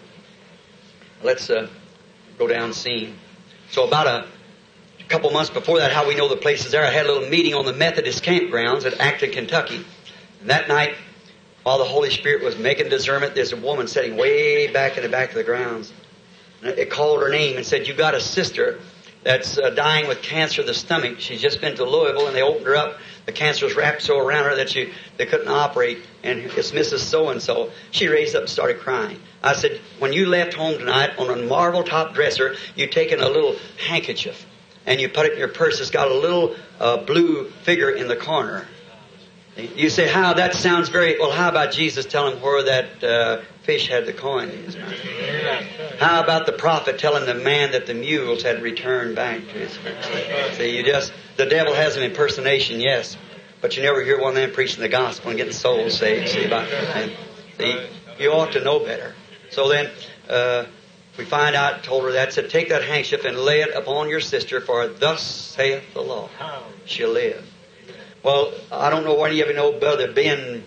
let's uh, go down see. So about a couple months before that, how we know the place is there, I had a little meeting on the Methodist campgrounds at Acton, Kentucky. And that night, while the Holy Spirit was making discernment, there's a woman sitting way back in the back of the grounds. And it called her name and said, you got a sister that's uh, dying with cancer of the stomach. She's just been to Louisville and they opened her up. The cancer's wrapped so around her that she, they couldn't operate. And it's Mrs. So-and-so. She raised up and started crying. I said, when you left home tonight on a marble top dresser, you taken a little handkerchief and you put it in your purse. It's got a little uh, blue figure in the corner. You say, how? That sounds very, well, how about Jesus telling where that uh, fish had the coin in his mouth? How about the prophet telling the man that the mules had returned back to his See, you just, the devil has an impersonation, yes, but you never hear one them preaching the gospel and getting souls saved. See, about, see you ought to know better. So then, uh, we find out, told her that, said, take that handkerchief and lay it upon your sister, for thus saith the Lord, she'll live. Well, I don't know any of you know Brother Ben,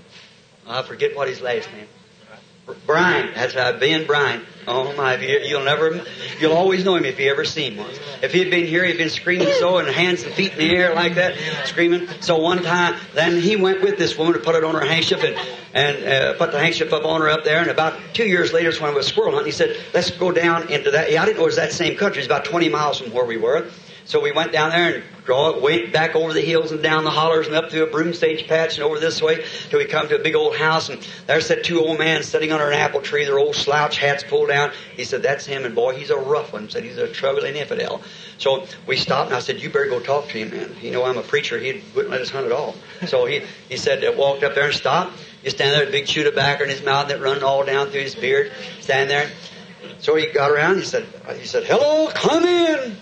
I forget what his last name. Brian, that's right, Ben Brian. Oh my, you'll never, you'll always know him if you ever seen one. If he'd been here, he'd been screaming so and hands and feet in the air like that, screaming. So one time, then he went with this woman to put it on her handkerchief and, and uh, put the handkerchief up on her up there. And about two years later, it's when I was squirrel hunting, he said, let's go down into that. Yeah, I didn't know it was that same country. It's about 20 miles from where we were. So we went down there and draw, went back over the hills and down the hollers and up through a broom stage patch and over this way till we come to a big old house and there sat two old men sitting under an apple tree, their old slouch hats pulled down. He said, that's him and boy, he's a rough one. Said he's a troubling infidel. So we stopped and I said, you better go talk to him, man. You know, I'm a preacher. He wouldn't let us hunt at all. So he, he said, uh, walked up there and stopped. He stand there, a big chew tobacco in his mouth that run all down through his beard, Standing there. So he got around. He said, he said, hello, come in.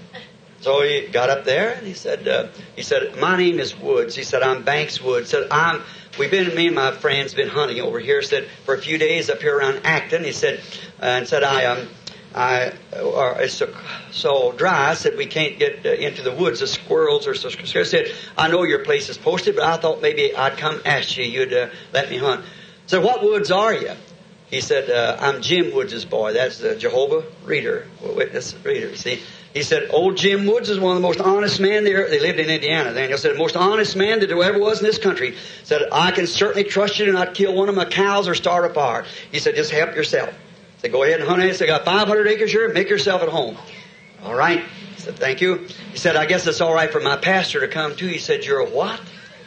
So he got up there and he said, uh, he said, my name is Woods. He said, I'm Banks Woods. Said, I'm, we've been, me and my friends been hunting over here. He said, for a few days up here around Acton. He said, uh, and said, I, um, I, or it's so, so dry. I said, we can't get uh, into the woods. The squirrels are so scared. I said, I know your place is posted, but I thought maybe I'd come ask you. You'd uh, let me hunt. I said, what woods are you? He said, uh, I'm Jim Woods' boy. That's the Jehovah reader, witness reader, see. He said, old Jim Woods is one of the most honest men there. They lived in Indiana. Daniel said, the most honest man that there ever was in this country. Said, I can certainly trust you to not kill one of my cows or start a fire. He said, just help yourself. He said, go ahead and hunt it. He said, got 500 acres here. Make yourself at home. All right. He said, thank you. He said, I guess it's all right for my pastor to come too. He said, you're a what?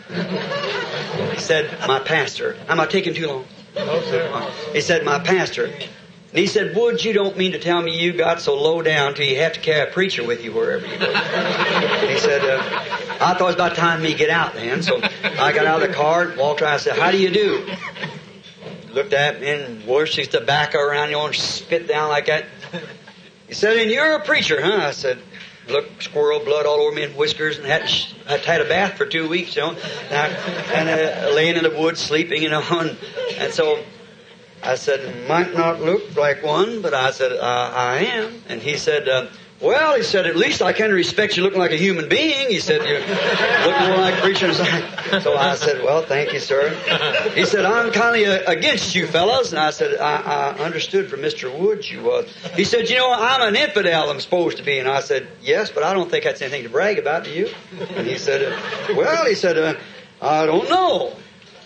he said, my pastor. Am I taking too long? No, sir. He said, my pastor. And he said, Wood, you don't mean to tell me you got so low down till you have to carry a preacher with you wherever you go. he said, uh, I thought it was about time me get out then. So I got out of the car, walked around, I said, how do you do? Looked at me and washed his tobacco around you and spit down like that. He said, and you're a preacher, huh? I said, look, squirrel blood all over me and whiskers and had, had had a bath for two weeks, you know, and, and uh, laying in the woods sleeping, you know, and, and so I said, might not look like one, but I said, uh, I am. And he said, uh, well, he said, at least I can respect you looking like a human being. He said, you look more like a preacher. So I said, well, thank you, sir. He said, I'm kind of against you fellows. And I said, I, I understood from Mr. Woods you was. He said, you know, I'm an infidel, I'm supposed to be. And I said, yes, but I don't think that's anything to brag about, do you? And he said, well, he said, uh, I don't know.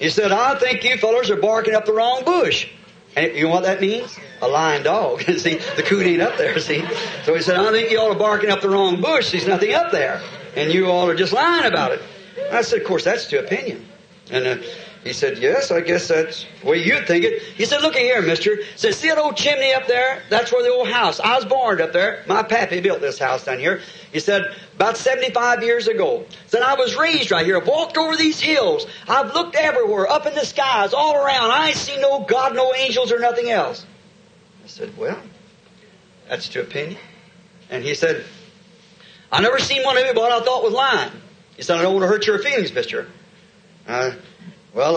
He said, I think you fellows are barking up the wrong bush. And you know what that means? A lying dog. see, the coot ain't up there, see? So he said, I think you all are barking up the wrong bush. There's nothing up there. And you all are just lying about it. I said, of course, that's to opinion. And uh, he said, yes, I guess that's the way you'd think it. He said, look here, mister. He said, see that old chimney up there? That's where the old house. I was born up there. My pappy built this house down here. He said, about 75 years ago. He said, I was raised right here. I've walked over these hills. I've looked everywhere, up in the skies, all around. I seen no God, no angels, or nothing else. I said, well, that's your opinion. And he said, I never seen one of you, but I thought was lying. He said, I don't want to hurt your feelings, mister. Uh, well,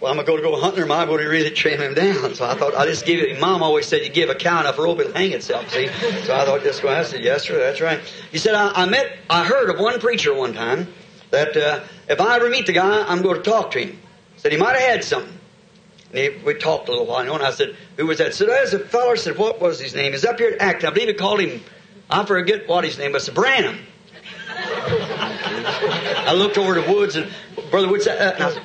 well, I'm going to go hunting, or am I going to really trim him down? So I thought I just give it. Mom always said you give a cow enough rope, it'll hang itself. See, so I thought just go. I said, yes, sir, that's right. He said, I, I met, I heard of one preacher one time that uh, if I ever meet the guy, I'm going to talk to him. Said he might have had something. And he, we talked a little while, you know, and I said, who was that? So there's a fellow. Said, what was his name? He's up here at Acton. I believe he called him. I forget what his name was. Branham. I looked over the woods and Brother Woods. Uh,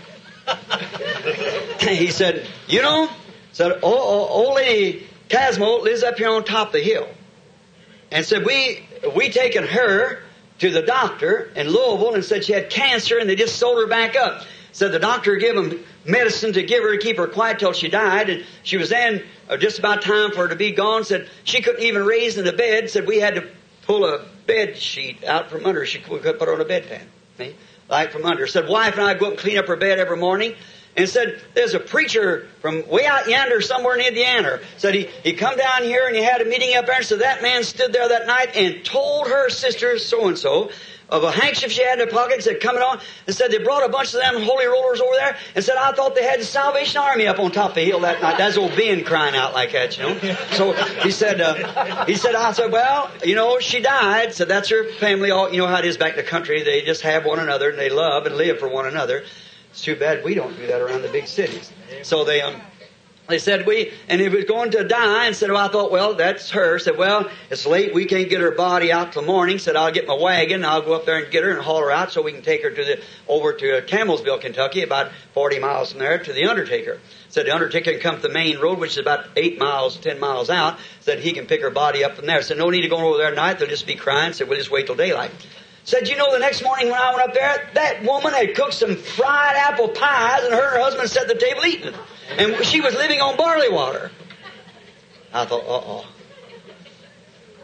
he said, You know, said, old lady Casmo lives up here on top of the hill. And said, We we taken her to the doctor in Louisville and said she had cancer and they just sold her back up. Said the doctor gave him medicine to give her to keep her quiet till she died, and she was then uh, just about time for her to be gone. Said she couldn't even raise in the bed. Said we had to pull a bed sheet out from under. Her. She could put her on a bedpan. Like from under. Said, wife and I go up and clean up her bed every morning. And said, there's a preacher from way out yonder somewhere in Indiana. Said he, he come down here and he had a meeting up there. And so that man stood there that night and told her sister so-and-so of a handkerchief she had in her pocket said, coming on, and said they brought a bunch of them holy rollers over there and said, I thought they had the Salvation Army up on top of the hill that night. That's old Ben crying out like that, you know. So he said, uh, he said, I said, well, you know, she died, so that's her family. All, you know how it is back in the country. They just have one another and they love and live for one another. It's too bad we don't do that around the big cities. So they, um, they said we, and he was going to die, and said, well, I thought, well, that's her. Said, well, it's late, we can't get her body out till morning. Said, I'll get my wagon, I'll go up there and get her and haul her out so we can take her to the, over to Campbellsville, Kentucky, about 40 miles from there, to the undertaker. Said the undertaker can come to the main road, which is about eight miles, ten miles out. Said he can pick her body up from there. Said, no need to go over there at night, they'll just be crying. Said, we'll just wait till daylight. Said, you know, the next morning when I went up there, that woman had cooked some fried apple pies and her and her husband sat at the table eating. And she was living on barley water. I thought, uh-oh.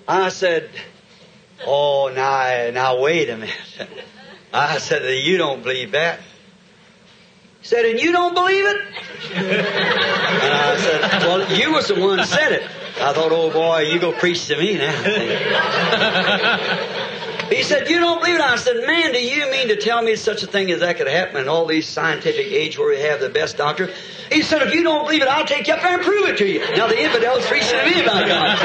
I said, oh, now, now wait a minute. I said, you don't believe that. He said, and you don't believe it? and I said, well, you was the one said it. I thought, oh boy, you go preach to me now. He said, You don't believe it? I said, Man, do you mean to tell me such a thing as that could happen in all these scientific age where we have the best doctor? He said, If you don't believe it, I'll take you up there and prove it to you. Now the infidel's preaching to me about God.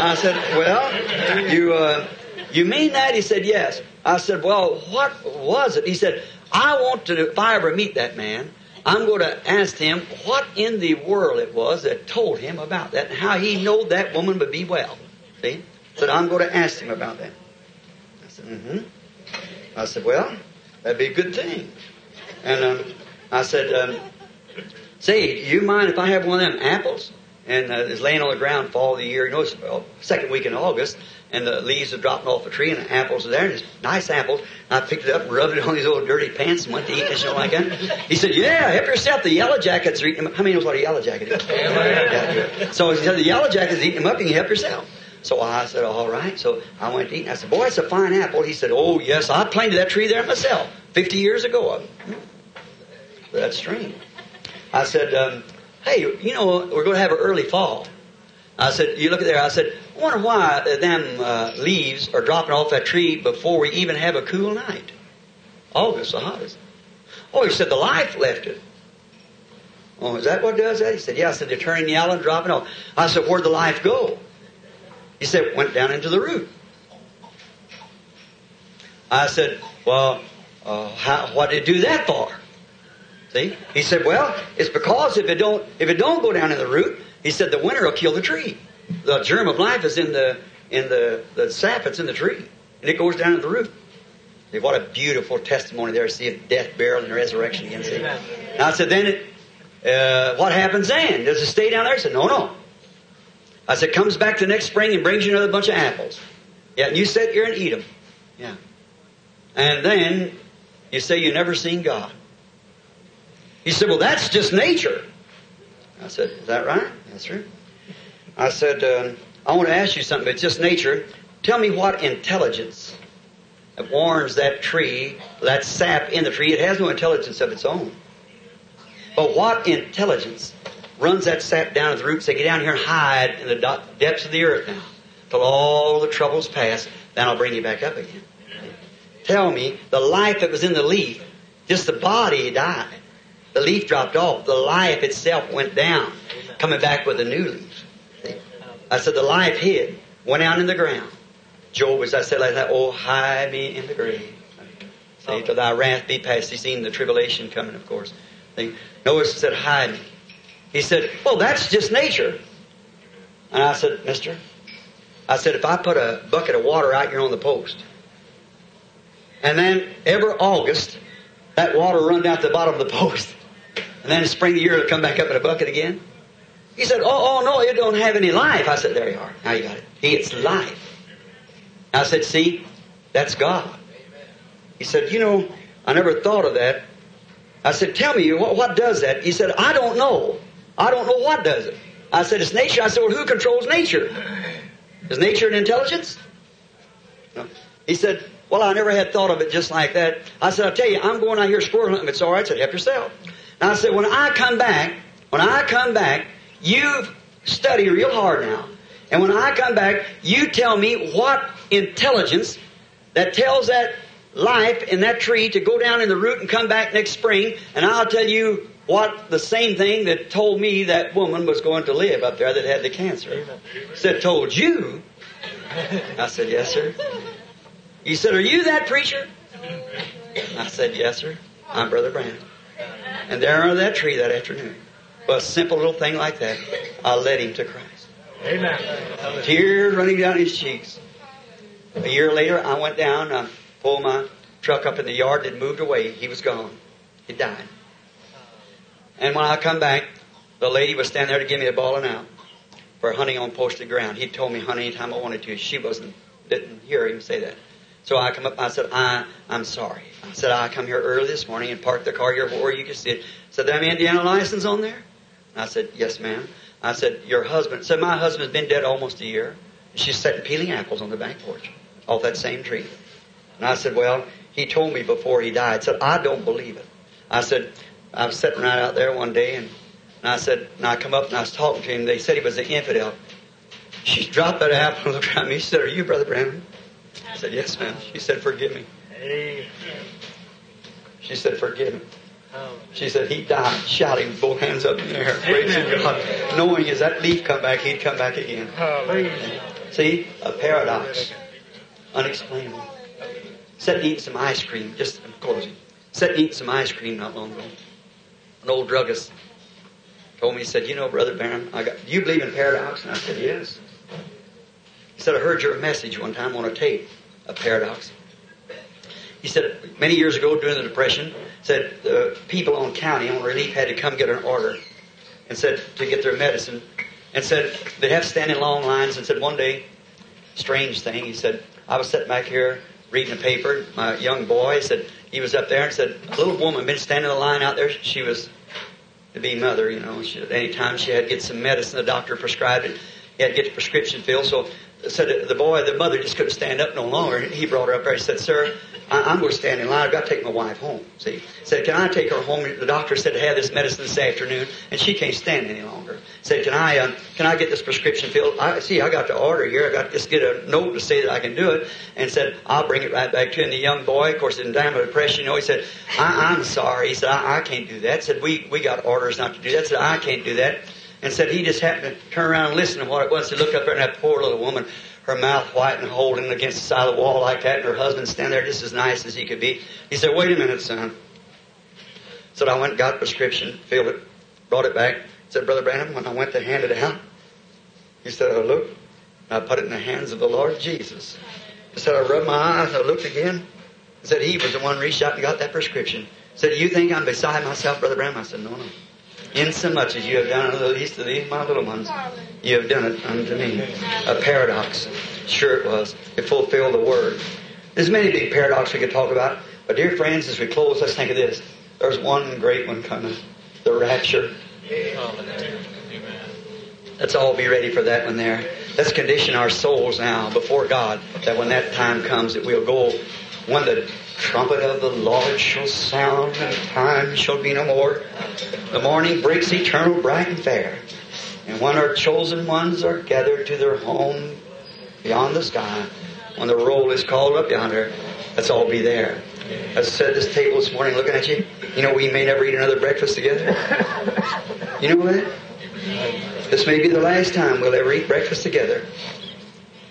I said, Well, you, uh, you mean that? He said, Yes. I said, Well, what was it? He said, I want to, if I ever meet that man, I'm going to ask him what in the world it was that told him about that and how he knowed that woman would be well. See? Said, I'm going to ask him about that mm-hmm. I said, well, that'd be a good thing. And um, I said, um, say, you mind if I have one of them apples? And uh, it's laying on the ground for all the year. You know, it's well, second week in August, and the leaves are dropping off the tree, and the apples are there, and it's nice apples. And I picked it up and rubbed it on these old dirty pants and went to eat and shit like that. He said, yeah, help yourself. The yellow jackets are eating them. How many knows what a yellow jacket is? Yeah. So he said, the yellow jacket's eating them up, and you help yourself. So I said, all right. So I went to eat. And I said, boy, it's a fine apple. He said, oh, yes, I planted that tree there myself 50 years ago. That's strange. I said, um, hey, you know, we're going to have an early fall. I said, you look at there. I said, I wonder why them uh, leaves are dropping off that tree before we even have a cool night. August, the hottest. Oh, he said, the life left it. Oh, is that what does that? He said, yeah. I said, they're turning yellow and dropping off. I said, where'd the life go? He said, went down into the root. I said, well, uh, how, what did it do that for? See? He said, well, it's because if it don't, if it don't go down in the root, he said the winter will kill the tree. The germ of life is in the, in the, the sap, it's in the tree. And it goes down in the root. See, what a beautiful testimony there to see of death, burial, and resurrection again. See? Now I said, then it, uh, what happens then? Does it stay down there? He said, no, no. I said, comes back the next spring and brings you another bunch of apples. Yeah, and you sit here and eat them. Yeah. And then you say you never seen God. He said, well, that's just nature. I said, is that right? That's true. I said, um, I want to ask you something, but it's just nature. Tell me what intelligence that warns that tree, that sap in the tree. It has no intelligence of its own. But what intelligence runs that sap down to the roots? Say, get down here and hide in the depths of the earth now, till all the troubles pass. Then I'll bring you back up again. Tell me the life that was in the leaf, just the body died. The leaf dropped off. The life itself went down, coming back with a new leaf. I said the life hid, went out in the ground. Job, as I said like that, oh, hide me in the grave. See, till thy wrath be past. He's seen the tribulation coming, of course. Noah said, hide me. He said, well, that's just nature. And I said, mister, I said, if I put a bucket of water out here on the post, and then every August, that water run down to the bottom of the post, and then in spring of the year it'll come back up in a bucket again. He said, oh, oh no, it don't have any life. I said, there you are. Now you got it. It's life. I said, see, that's God. He said, you know, I never thought of that. I said, tell me, what, what does that? He said, I don't know. I don't know what does it. I said, it's nature. I said, well, who controls nature? Is nature an intelligence? No. He said, well, I never had thought of it just like that. I said, I'll tell you, I'm going out here squirrel hunting. It's all right. I said, help yourself. And I said, when I come back, when I come back, you study real hard now. And when I come back, you tell me what intelligence that tells that life in that tree to go down in the root and come back next spring, and I'll tell you what the same thing that told me that woman was going to live up there that had the cancer. Said, told you? I said, yes, sir. He said, are you that preacher? I said, yes, sir. I'm Brother Branham. And there under that tree that afternoon, well, a simple little thing like that, I led him to Christ. Amen. Tears running down his cheeks. A year later, I went down, I pulled my truck up in the yard, it moved away. He was gone. He died. And when I come back, the lady was standing there to give me a bawling out for hunting on posted ground. He told me hunt anytime I wanted to. She wasn't, didn't hear him say that. So I come up, I said, I, I'm sorry. I said, I come here early this morning and parked the car here where you can sit. Said, there Indiana license on there? I said, yes ma'am. I said, your husband, said, my husband's been dead almost a year. And She's sitting peeling apples on the back porch off that same tree. And I said, well, he told me before he died. Said, I don't believe it. I said, I was sitting right out there one day and, and I said, and I come up and I was talking to him. They said he was an infidel. She dropped that apple and looked at me. She said, are you Brother Branham? I said, yes, ma'am. She said, forgive me. She said, forgive me. Oh. She said he died shouting with both hands up in the air, praising God, knowing as that leaf come back, he'd come back again. See, a paradox, unexplainable. Sat eating some ice cream, just of course. Sat eating some ice cream not long ago. An old druggist told me, he said, "You know, brother Branham, I got. Do you believe in paradox?" And I said, "Yes." He said, "I heard your message one time on a tape, a paradox." He said many years ago during the Depression, said the people on county on relief had to come get an order, and said to get their medicine, and said they'd have to stand in long lines. And said one day, strange thing, he said I was sitting back here reading a paper. My young boy said he was up there and said a little woman been standing in the line out there. She was to be mother, you know. She, any time she had to get some medicine, the doctor prescribed it. He had to get the prescription filled. So said the boy, the mother just couldn't stand up no longer. He brought her up there. He said, "Sir, I, am going to stand in line. I've got to take my wife home." See, said, "Can I take her home?" The doctor said to have this medicine this afternoon, and she can't stand any longer. Said, "Can I, uh, can I get this prescription filled?" I see. I got the order here. I got just get a note to say that I can do it. And said, "I'll bring it right back to you." And the young boy, of course, in time of depression, you know, he said, I, am sorry." He said, I, "I can't do that." Said, "We we got orders not to do that." Said, "I can't do that." and said he just happened to turn around and listen to what it was. He looked up there and that poor little woman, her mouth white and holding against the side of the wall like that, and her husband standing there just as nice as he could be. He said, wait a minute, son. So I went and got a prescription, filled it, brought it back. Said, Brother Branham, when I went to hand it out, he said, oh, I looked, I put it in the hands of the Lord Jesus. He said, I rubbed my eyes, I looked again. He said, he was the one reached out and got that prescription. He said, you think I'm beside myself, Brother Branham? I said, no, no. Insomuch as you have done unto the least of these, my little ones, you have done it unto me. A paradox. Sure it was. It fulfilled the word. There's many big paradoxes we could talk about. But dear friends, as we close, let's think of this. There's one great one coming. The rapture. Let's all be ready for that one there. Let's condition our souls now before God that when that time comes that we'll go when the trumpet of the Lord shall sound and time shall be no more. The morning breaks eternal bright and fair. And when our chosen ones are gathered to their home beyond the sky, when the roll is called up yonder, let's all be there. I said this table this morning looking at you. You know, we may never eat another breakfast together. You know what? This may be the last time we'll ever eat breakfast together.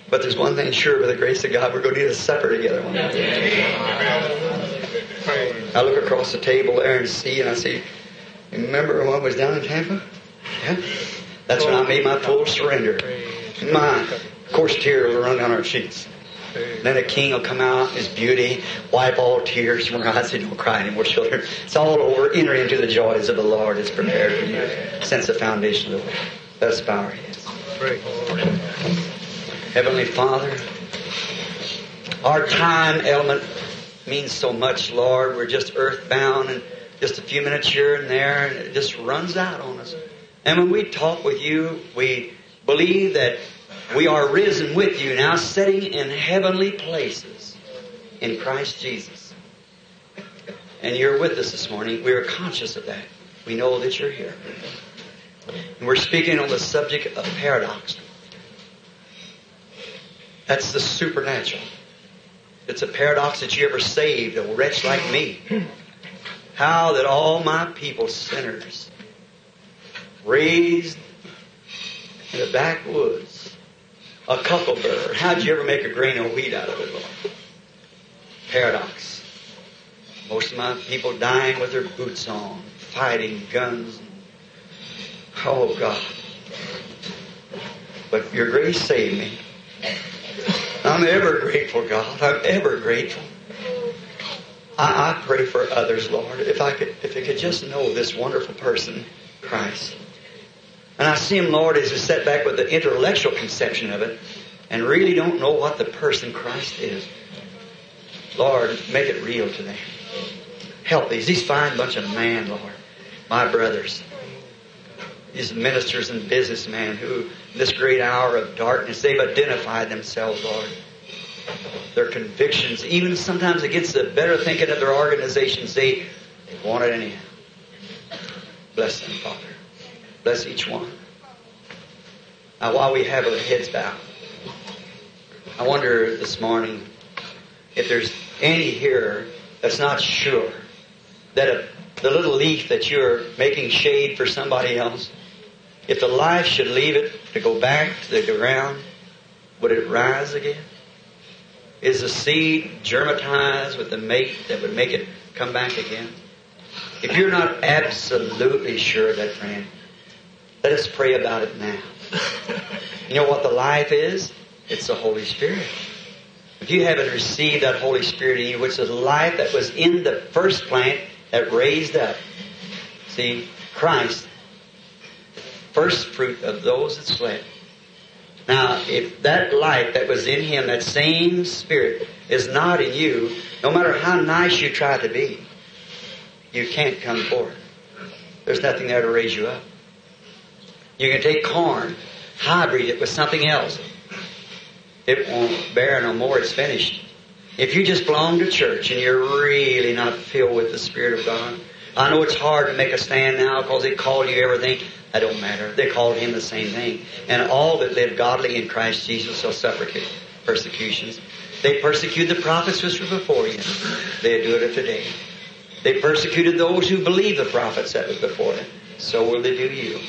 But there's one thing sure, by the grace of God, we're going to eat a supper together one day. I look across the table there and see, and I see, remember when I was down in Tampa? Yeah. That's when I made my full surrender. My, of course, tears will run down our cheeks. Then a king will come out, his beauty, wipe all tears from our eyes. Say, don't cry anymore, children. It's all over. Enter into the joys of the Lord. It's prepared for you since the foundation of the world. Us bow our heads. Heavenly Father, our time element means so much, Lord. We're just earthbound and just a few minutes here and there, and it just runs out on us. And when we talk with you, we believe that we are risen with you now, sitting in heavenly places in Christ Jesus. And you're with us this morning. We are conscious of that. We know that you're here. And we're speaking on the subject of paradox. That's the supernatural. It's a paradox that you ever saved a wretch like me. How that all my people, sinners, raised in the backwoods, a cucklebur. How'd you ever make a grain of wheat out of it, Lord? Paradox. Most of my people dying with their boots on, fighting guns. Oh God. But your grace saved me. I'm ever grateful, God. I'm ever grateful. I, I pray for others, Lord. If I could, if they could just know this wonderful person, Christ. And I see him, Lord, as a set back with the intellectual conception of it, and really don't know what the person Christ is. Lord, make it real to them. Help these. These fine bunch of men, Lord, my brothers, these ministers and businessmen who, this great hour of darkness, they've identified themselves, Lord. Their convictions, even sometimes against the better thinking of their organizations, they, they want it anyhow. Bless them, Father. Bless each one. Now, while we have our heads bowed, I wonder this morning if there's any here that's not sure that a, the little leaf that you're making shade for somebody else, if the life should leave it to go back to the ground, would it rise again? Is the seed germatized with the mate that would make it come back again? If you're not absolutely sure of that, friend, let us pray about it now. You know what the life is? It's the Holy Spirit. If you haven't received that Holy Spirit in you, which is life that was in the first plant that raised up, see, Christ, first fruit of those that slept. Now, if that life that was in him, that same spirit, is not in you, no matter how nice you try to be, you can't come forth. There's nothing there to raise you up. You can take corn, hybrid it with something else. It won't bear no more, it's finished. If you just belong to church and you're really not filled with the Spirit of God, I know it's hard to make a stand now because they call you everything. That don't matter. They called him the same thing. And all that live godly in Christ Jesus shall suffer persecutions. They persecuted the prophets which were before you. They do it today. They persecuted those who believe the prophets that was before them. So will they do you.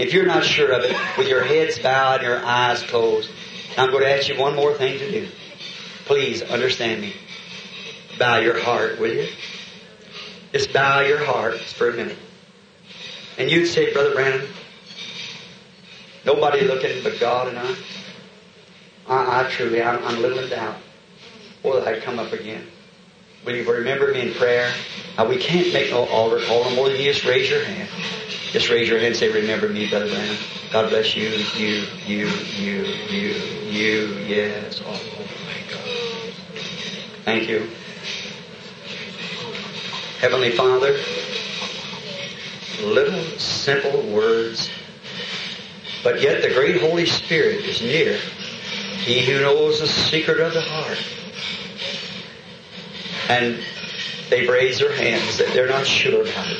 If you're not sure of it, with your heads bowed and your eyes closed, I'm going to ask you one more thing to do. Please understand me. Bow your heart, will you? Just bow your heart for a minute. And you'd say, Brother Branham, nobody looking but God and I. I, I truly, I'm, I'm little in doubt. Will I come up again? Will you remember me in prayer? Uh, we can't make no altar call no more than you just raise your hand. Just raise your hand and say, Remember me, Brother Branham. God bless you, you, you, you, you, you, yes. Oh, oh, my God. Thank you. Heavenly Father, little simple words, but yet the great Holy Spirit is near. He who knows the secret of the heart. And they've raised their hands. That they're not sure about it.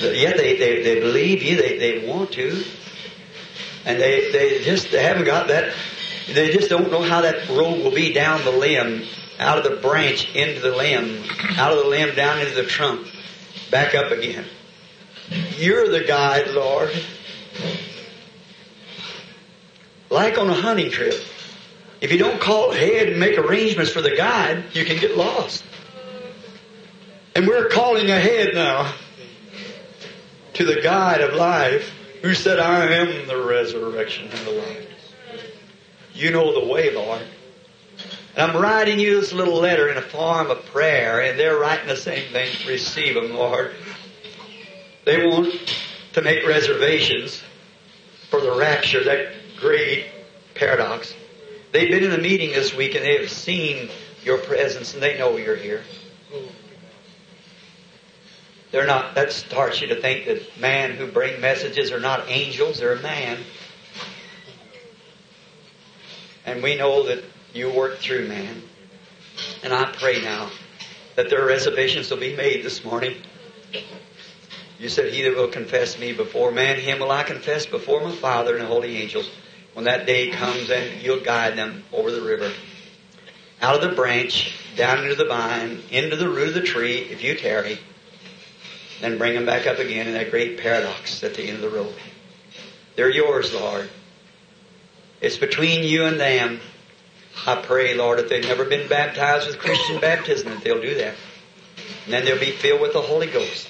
Yet they, they, they believe you. They, they want to. And they, they just they haven't got that. They just don't know how that road will be down the limb, out of the branch into the limb, out of the limb down into the trunk, back up again. You're the guide, Lord. Like on a hunting trip. If you don't call ahead and make arrangements for the guide, you can get lost. And we're calling ahead now to the God of life who said, I am the resurrection and the life. You know the way, Lord. And I'm writing you this little letter in a form of prayer, and they're writing the same thing. Receive them, Lord. They want to make reservations for the rapture, that great paradox. They've been in a meeting this week and they have seen your presence and they know you're here. They're not, that starts you to think that man who bring messages are not angels, they're a man. And we know that you work through man. And I pray now that their reservations will be made this morning. You said, He that will confess me before man, him will I confess before my Father and the holy angels. When that day comes, and you'll guide them over the river. Out of the branch, down into the vine, into the root of the tree, if you tarry. Then bring them back up again in that great paradox at the end of the road. They're yours, Lord. It's between you and them. I pray, Lord, if they've never been baptized with Christian baptism, that they'll do that. And then they'll be filled with the Holy Ghost,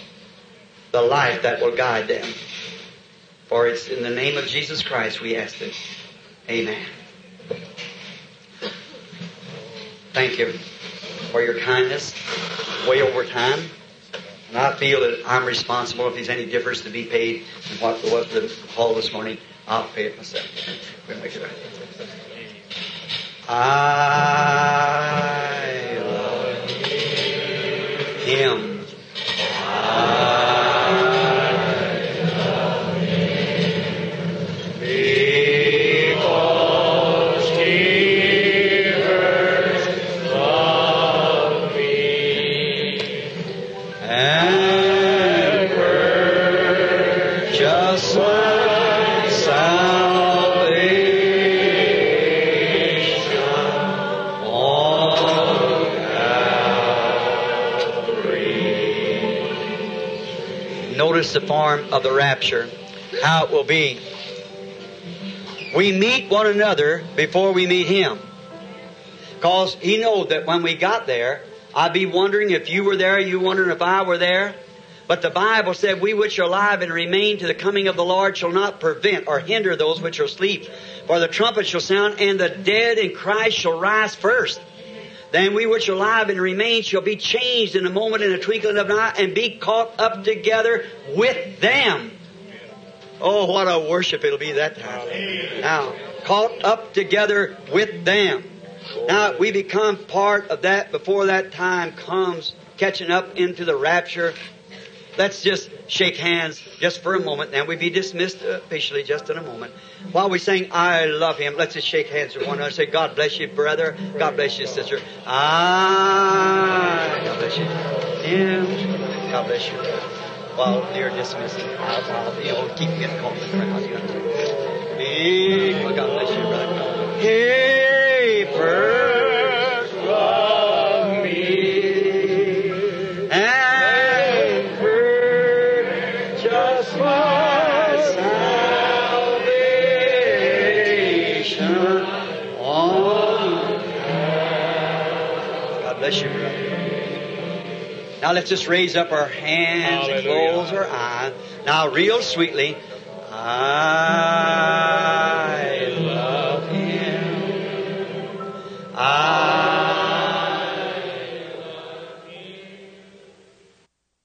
the life that will guide them. For it's in the name of Jesus Christ we ask it. Amen. Thank you for your kindness way over time. And I feel that I'm responsible if there's any difference to be paid in what was the hall this morning. I'll pay it myself. We'll make it right. I form of the rapture, how it will be. We meet one another before we meet Him. Because He knows that when we got there, I'd be wondering if you were there, you wondering if I were there. But the Bible said, We which are alive and remain to the coming of the Lord shall not prevent or hinder those which are asleep. For the trumpet shall sound, and the dead in Christ shall rise first. Then we which are alive and remain shall be changed in a moment, in a twinkling of an eye, and be caught up together with them. Oh, what a worship it'll be that time. Now, caught up together with them. Now, we become part of that before that time comes, catching up into the rapture. Let's just shake hands just for a moment. Now, we be dismissed officially just in a moment. While we sing, I love him, let's just shake hands with one another. Say, God bless you, brother. God bless you, sister. I, God bless you. Him. God bless you. While they're dismissed, I'll, I'll you know, keep getting called the. Big, well, God bless you, brother. He first Now let's just raise up our hands Hallelujah. and close our eyes. Now, real sweetly, I love Him. I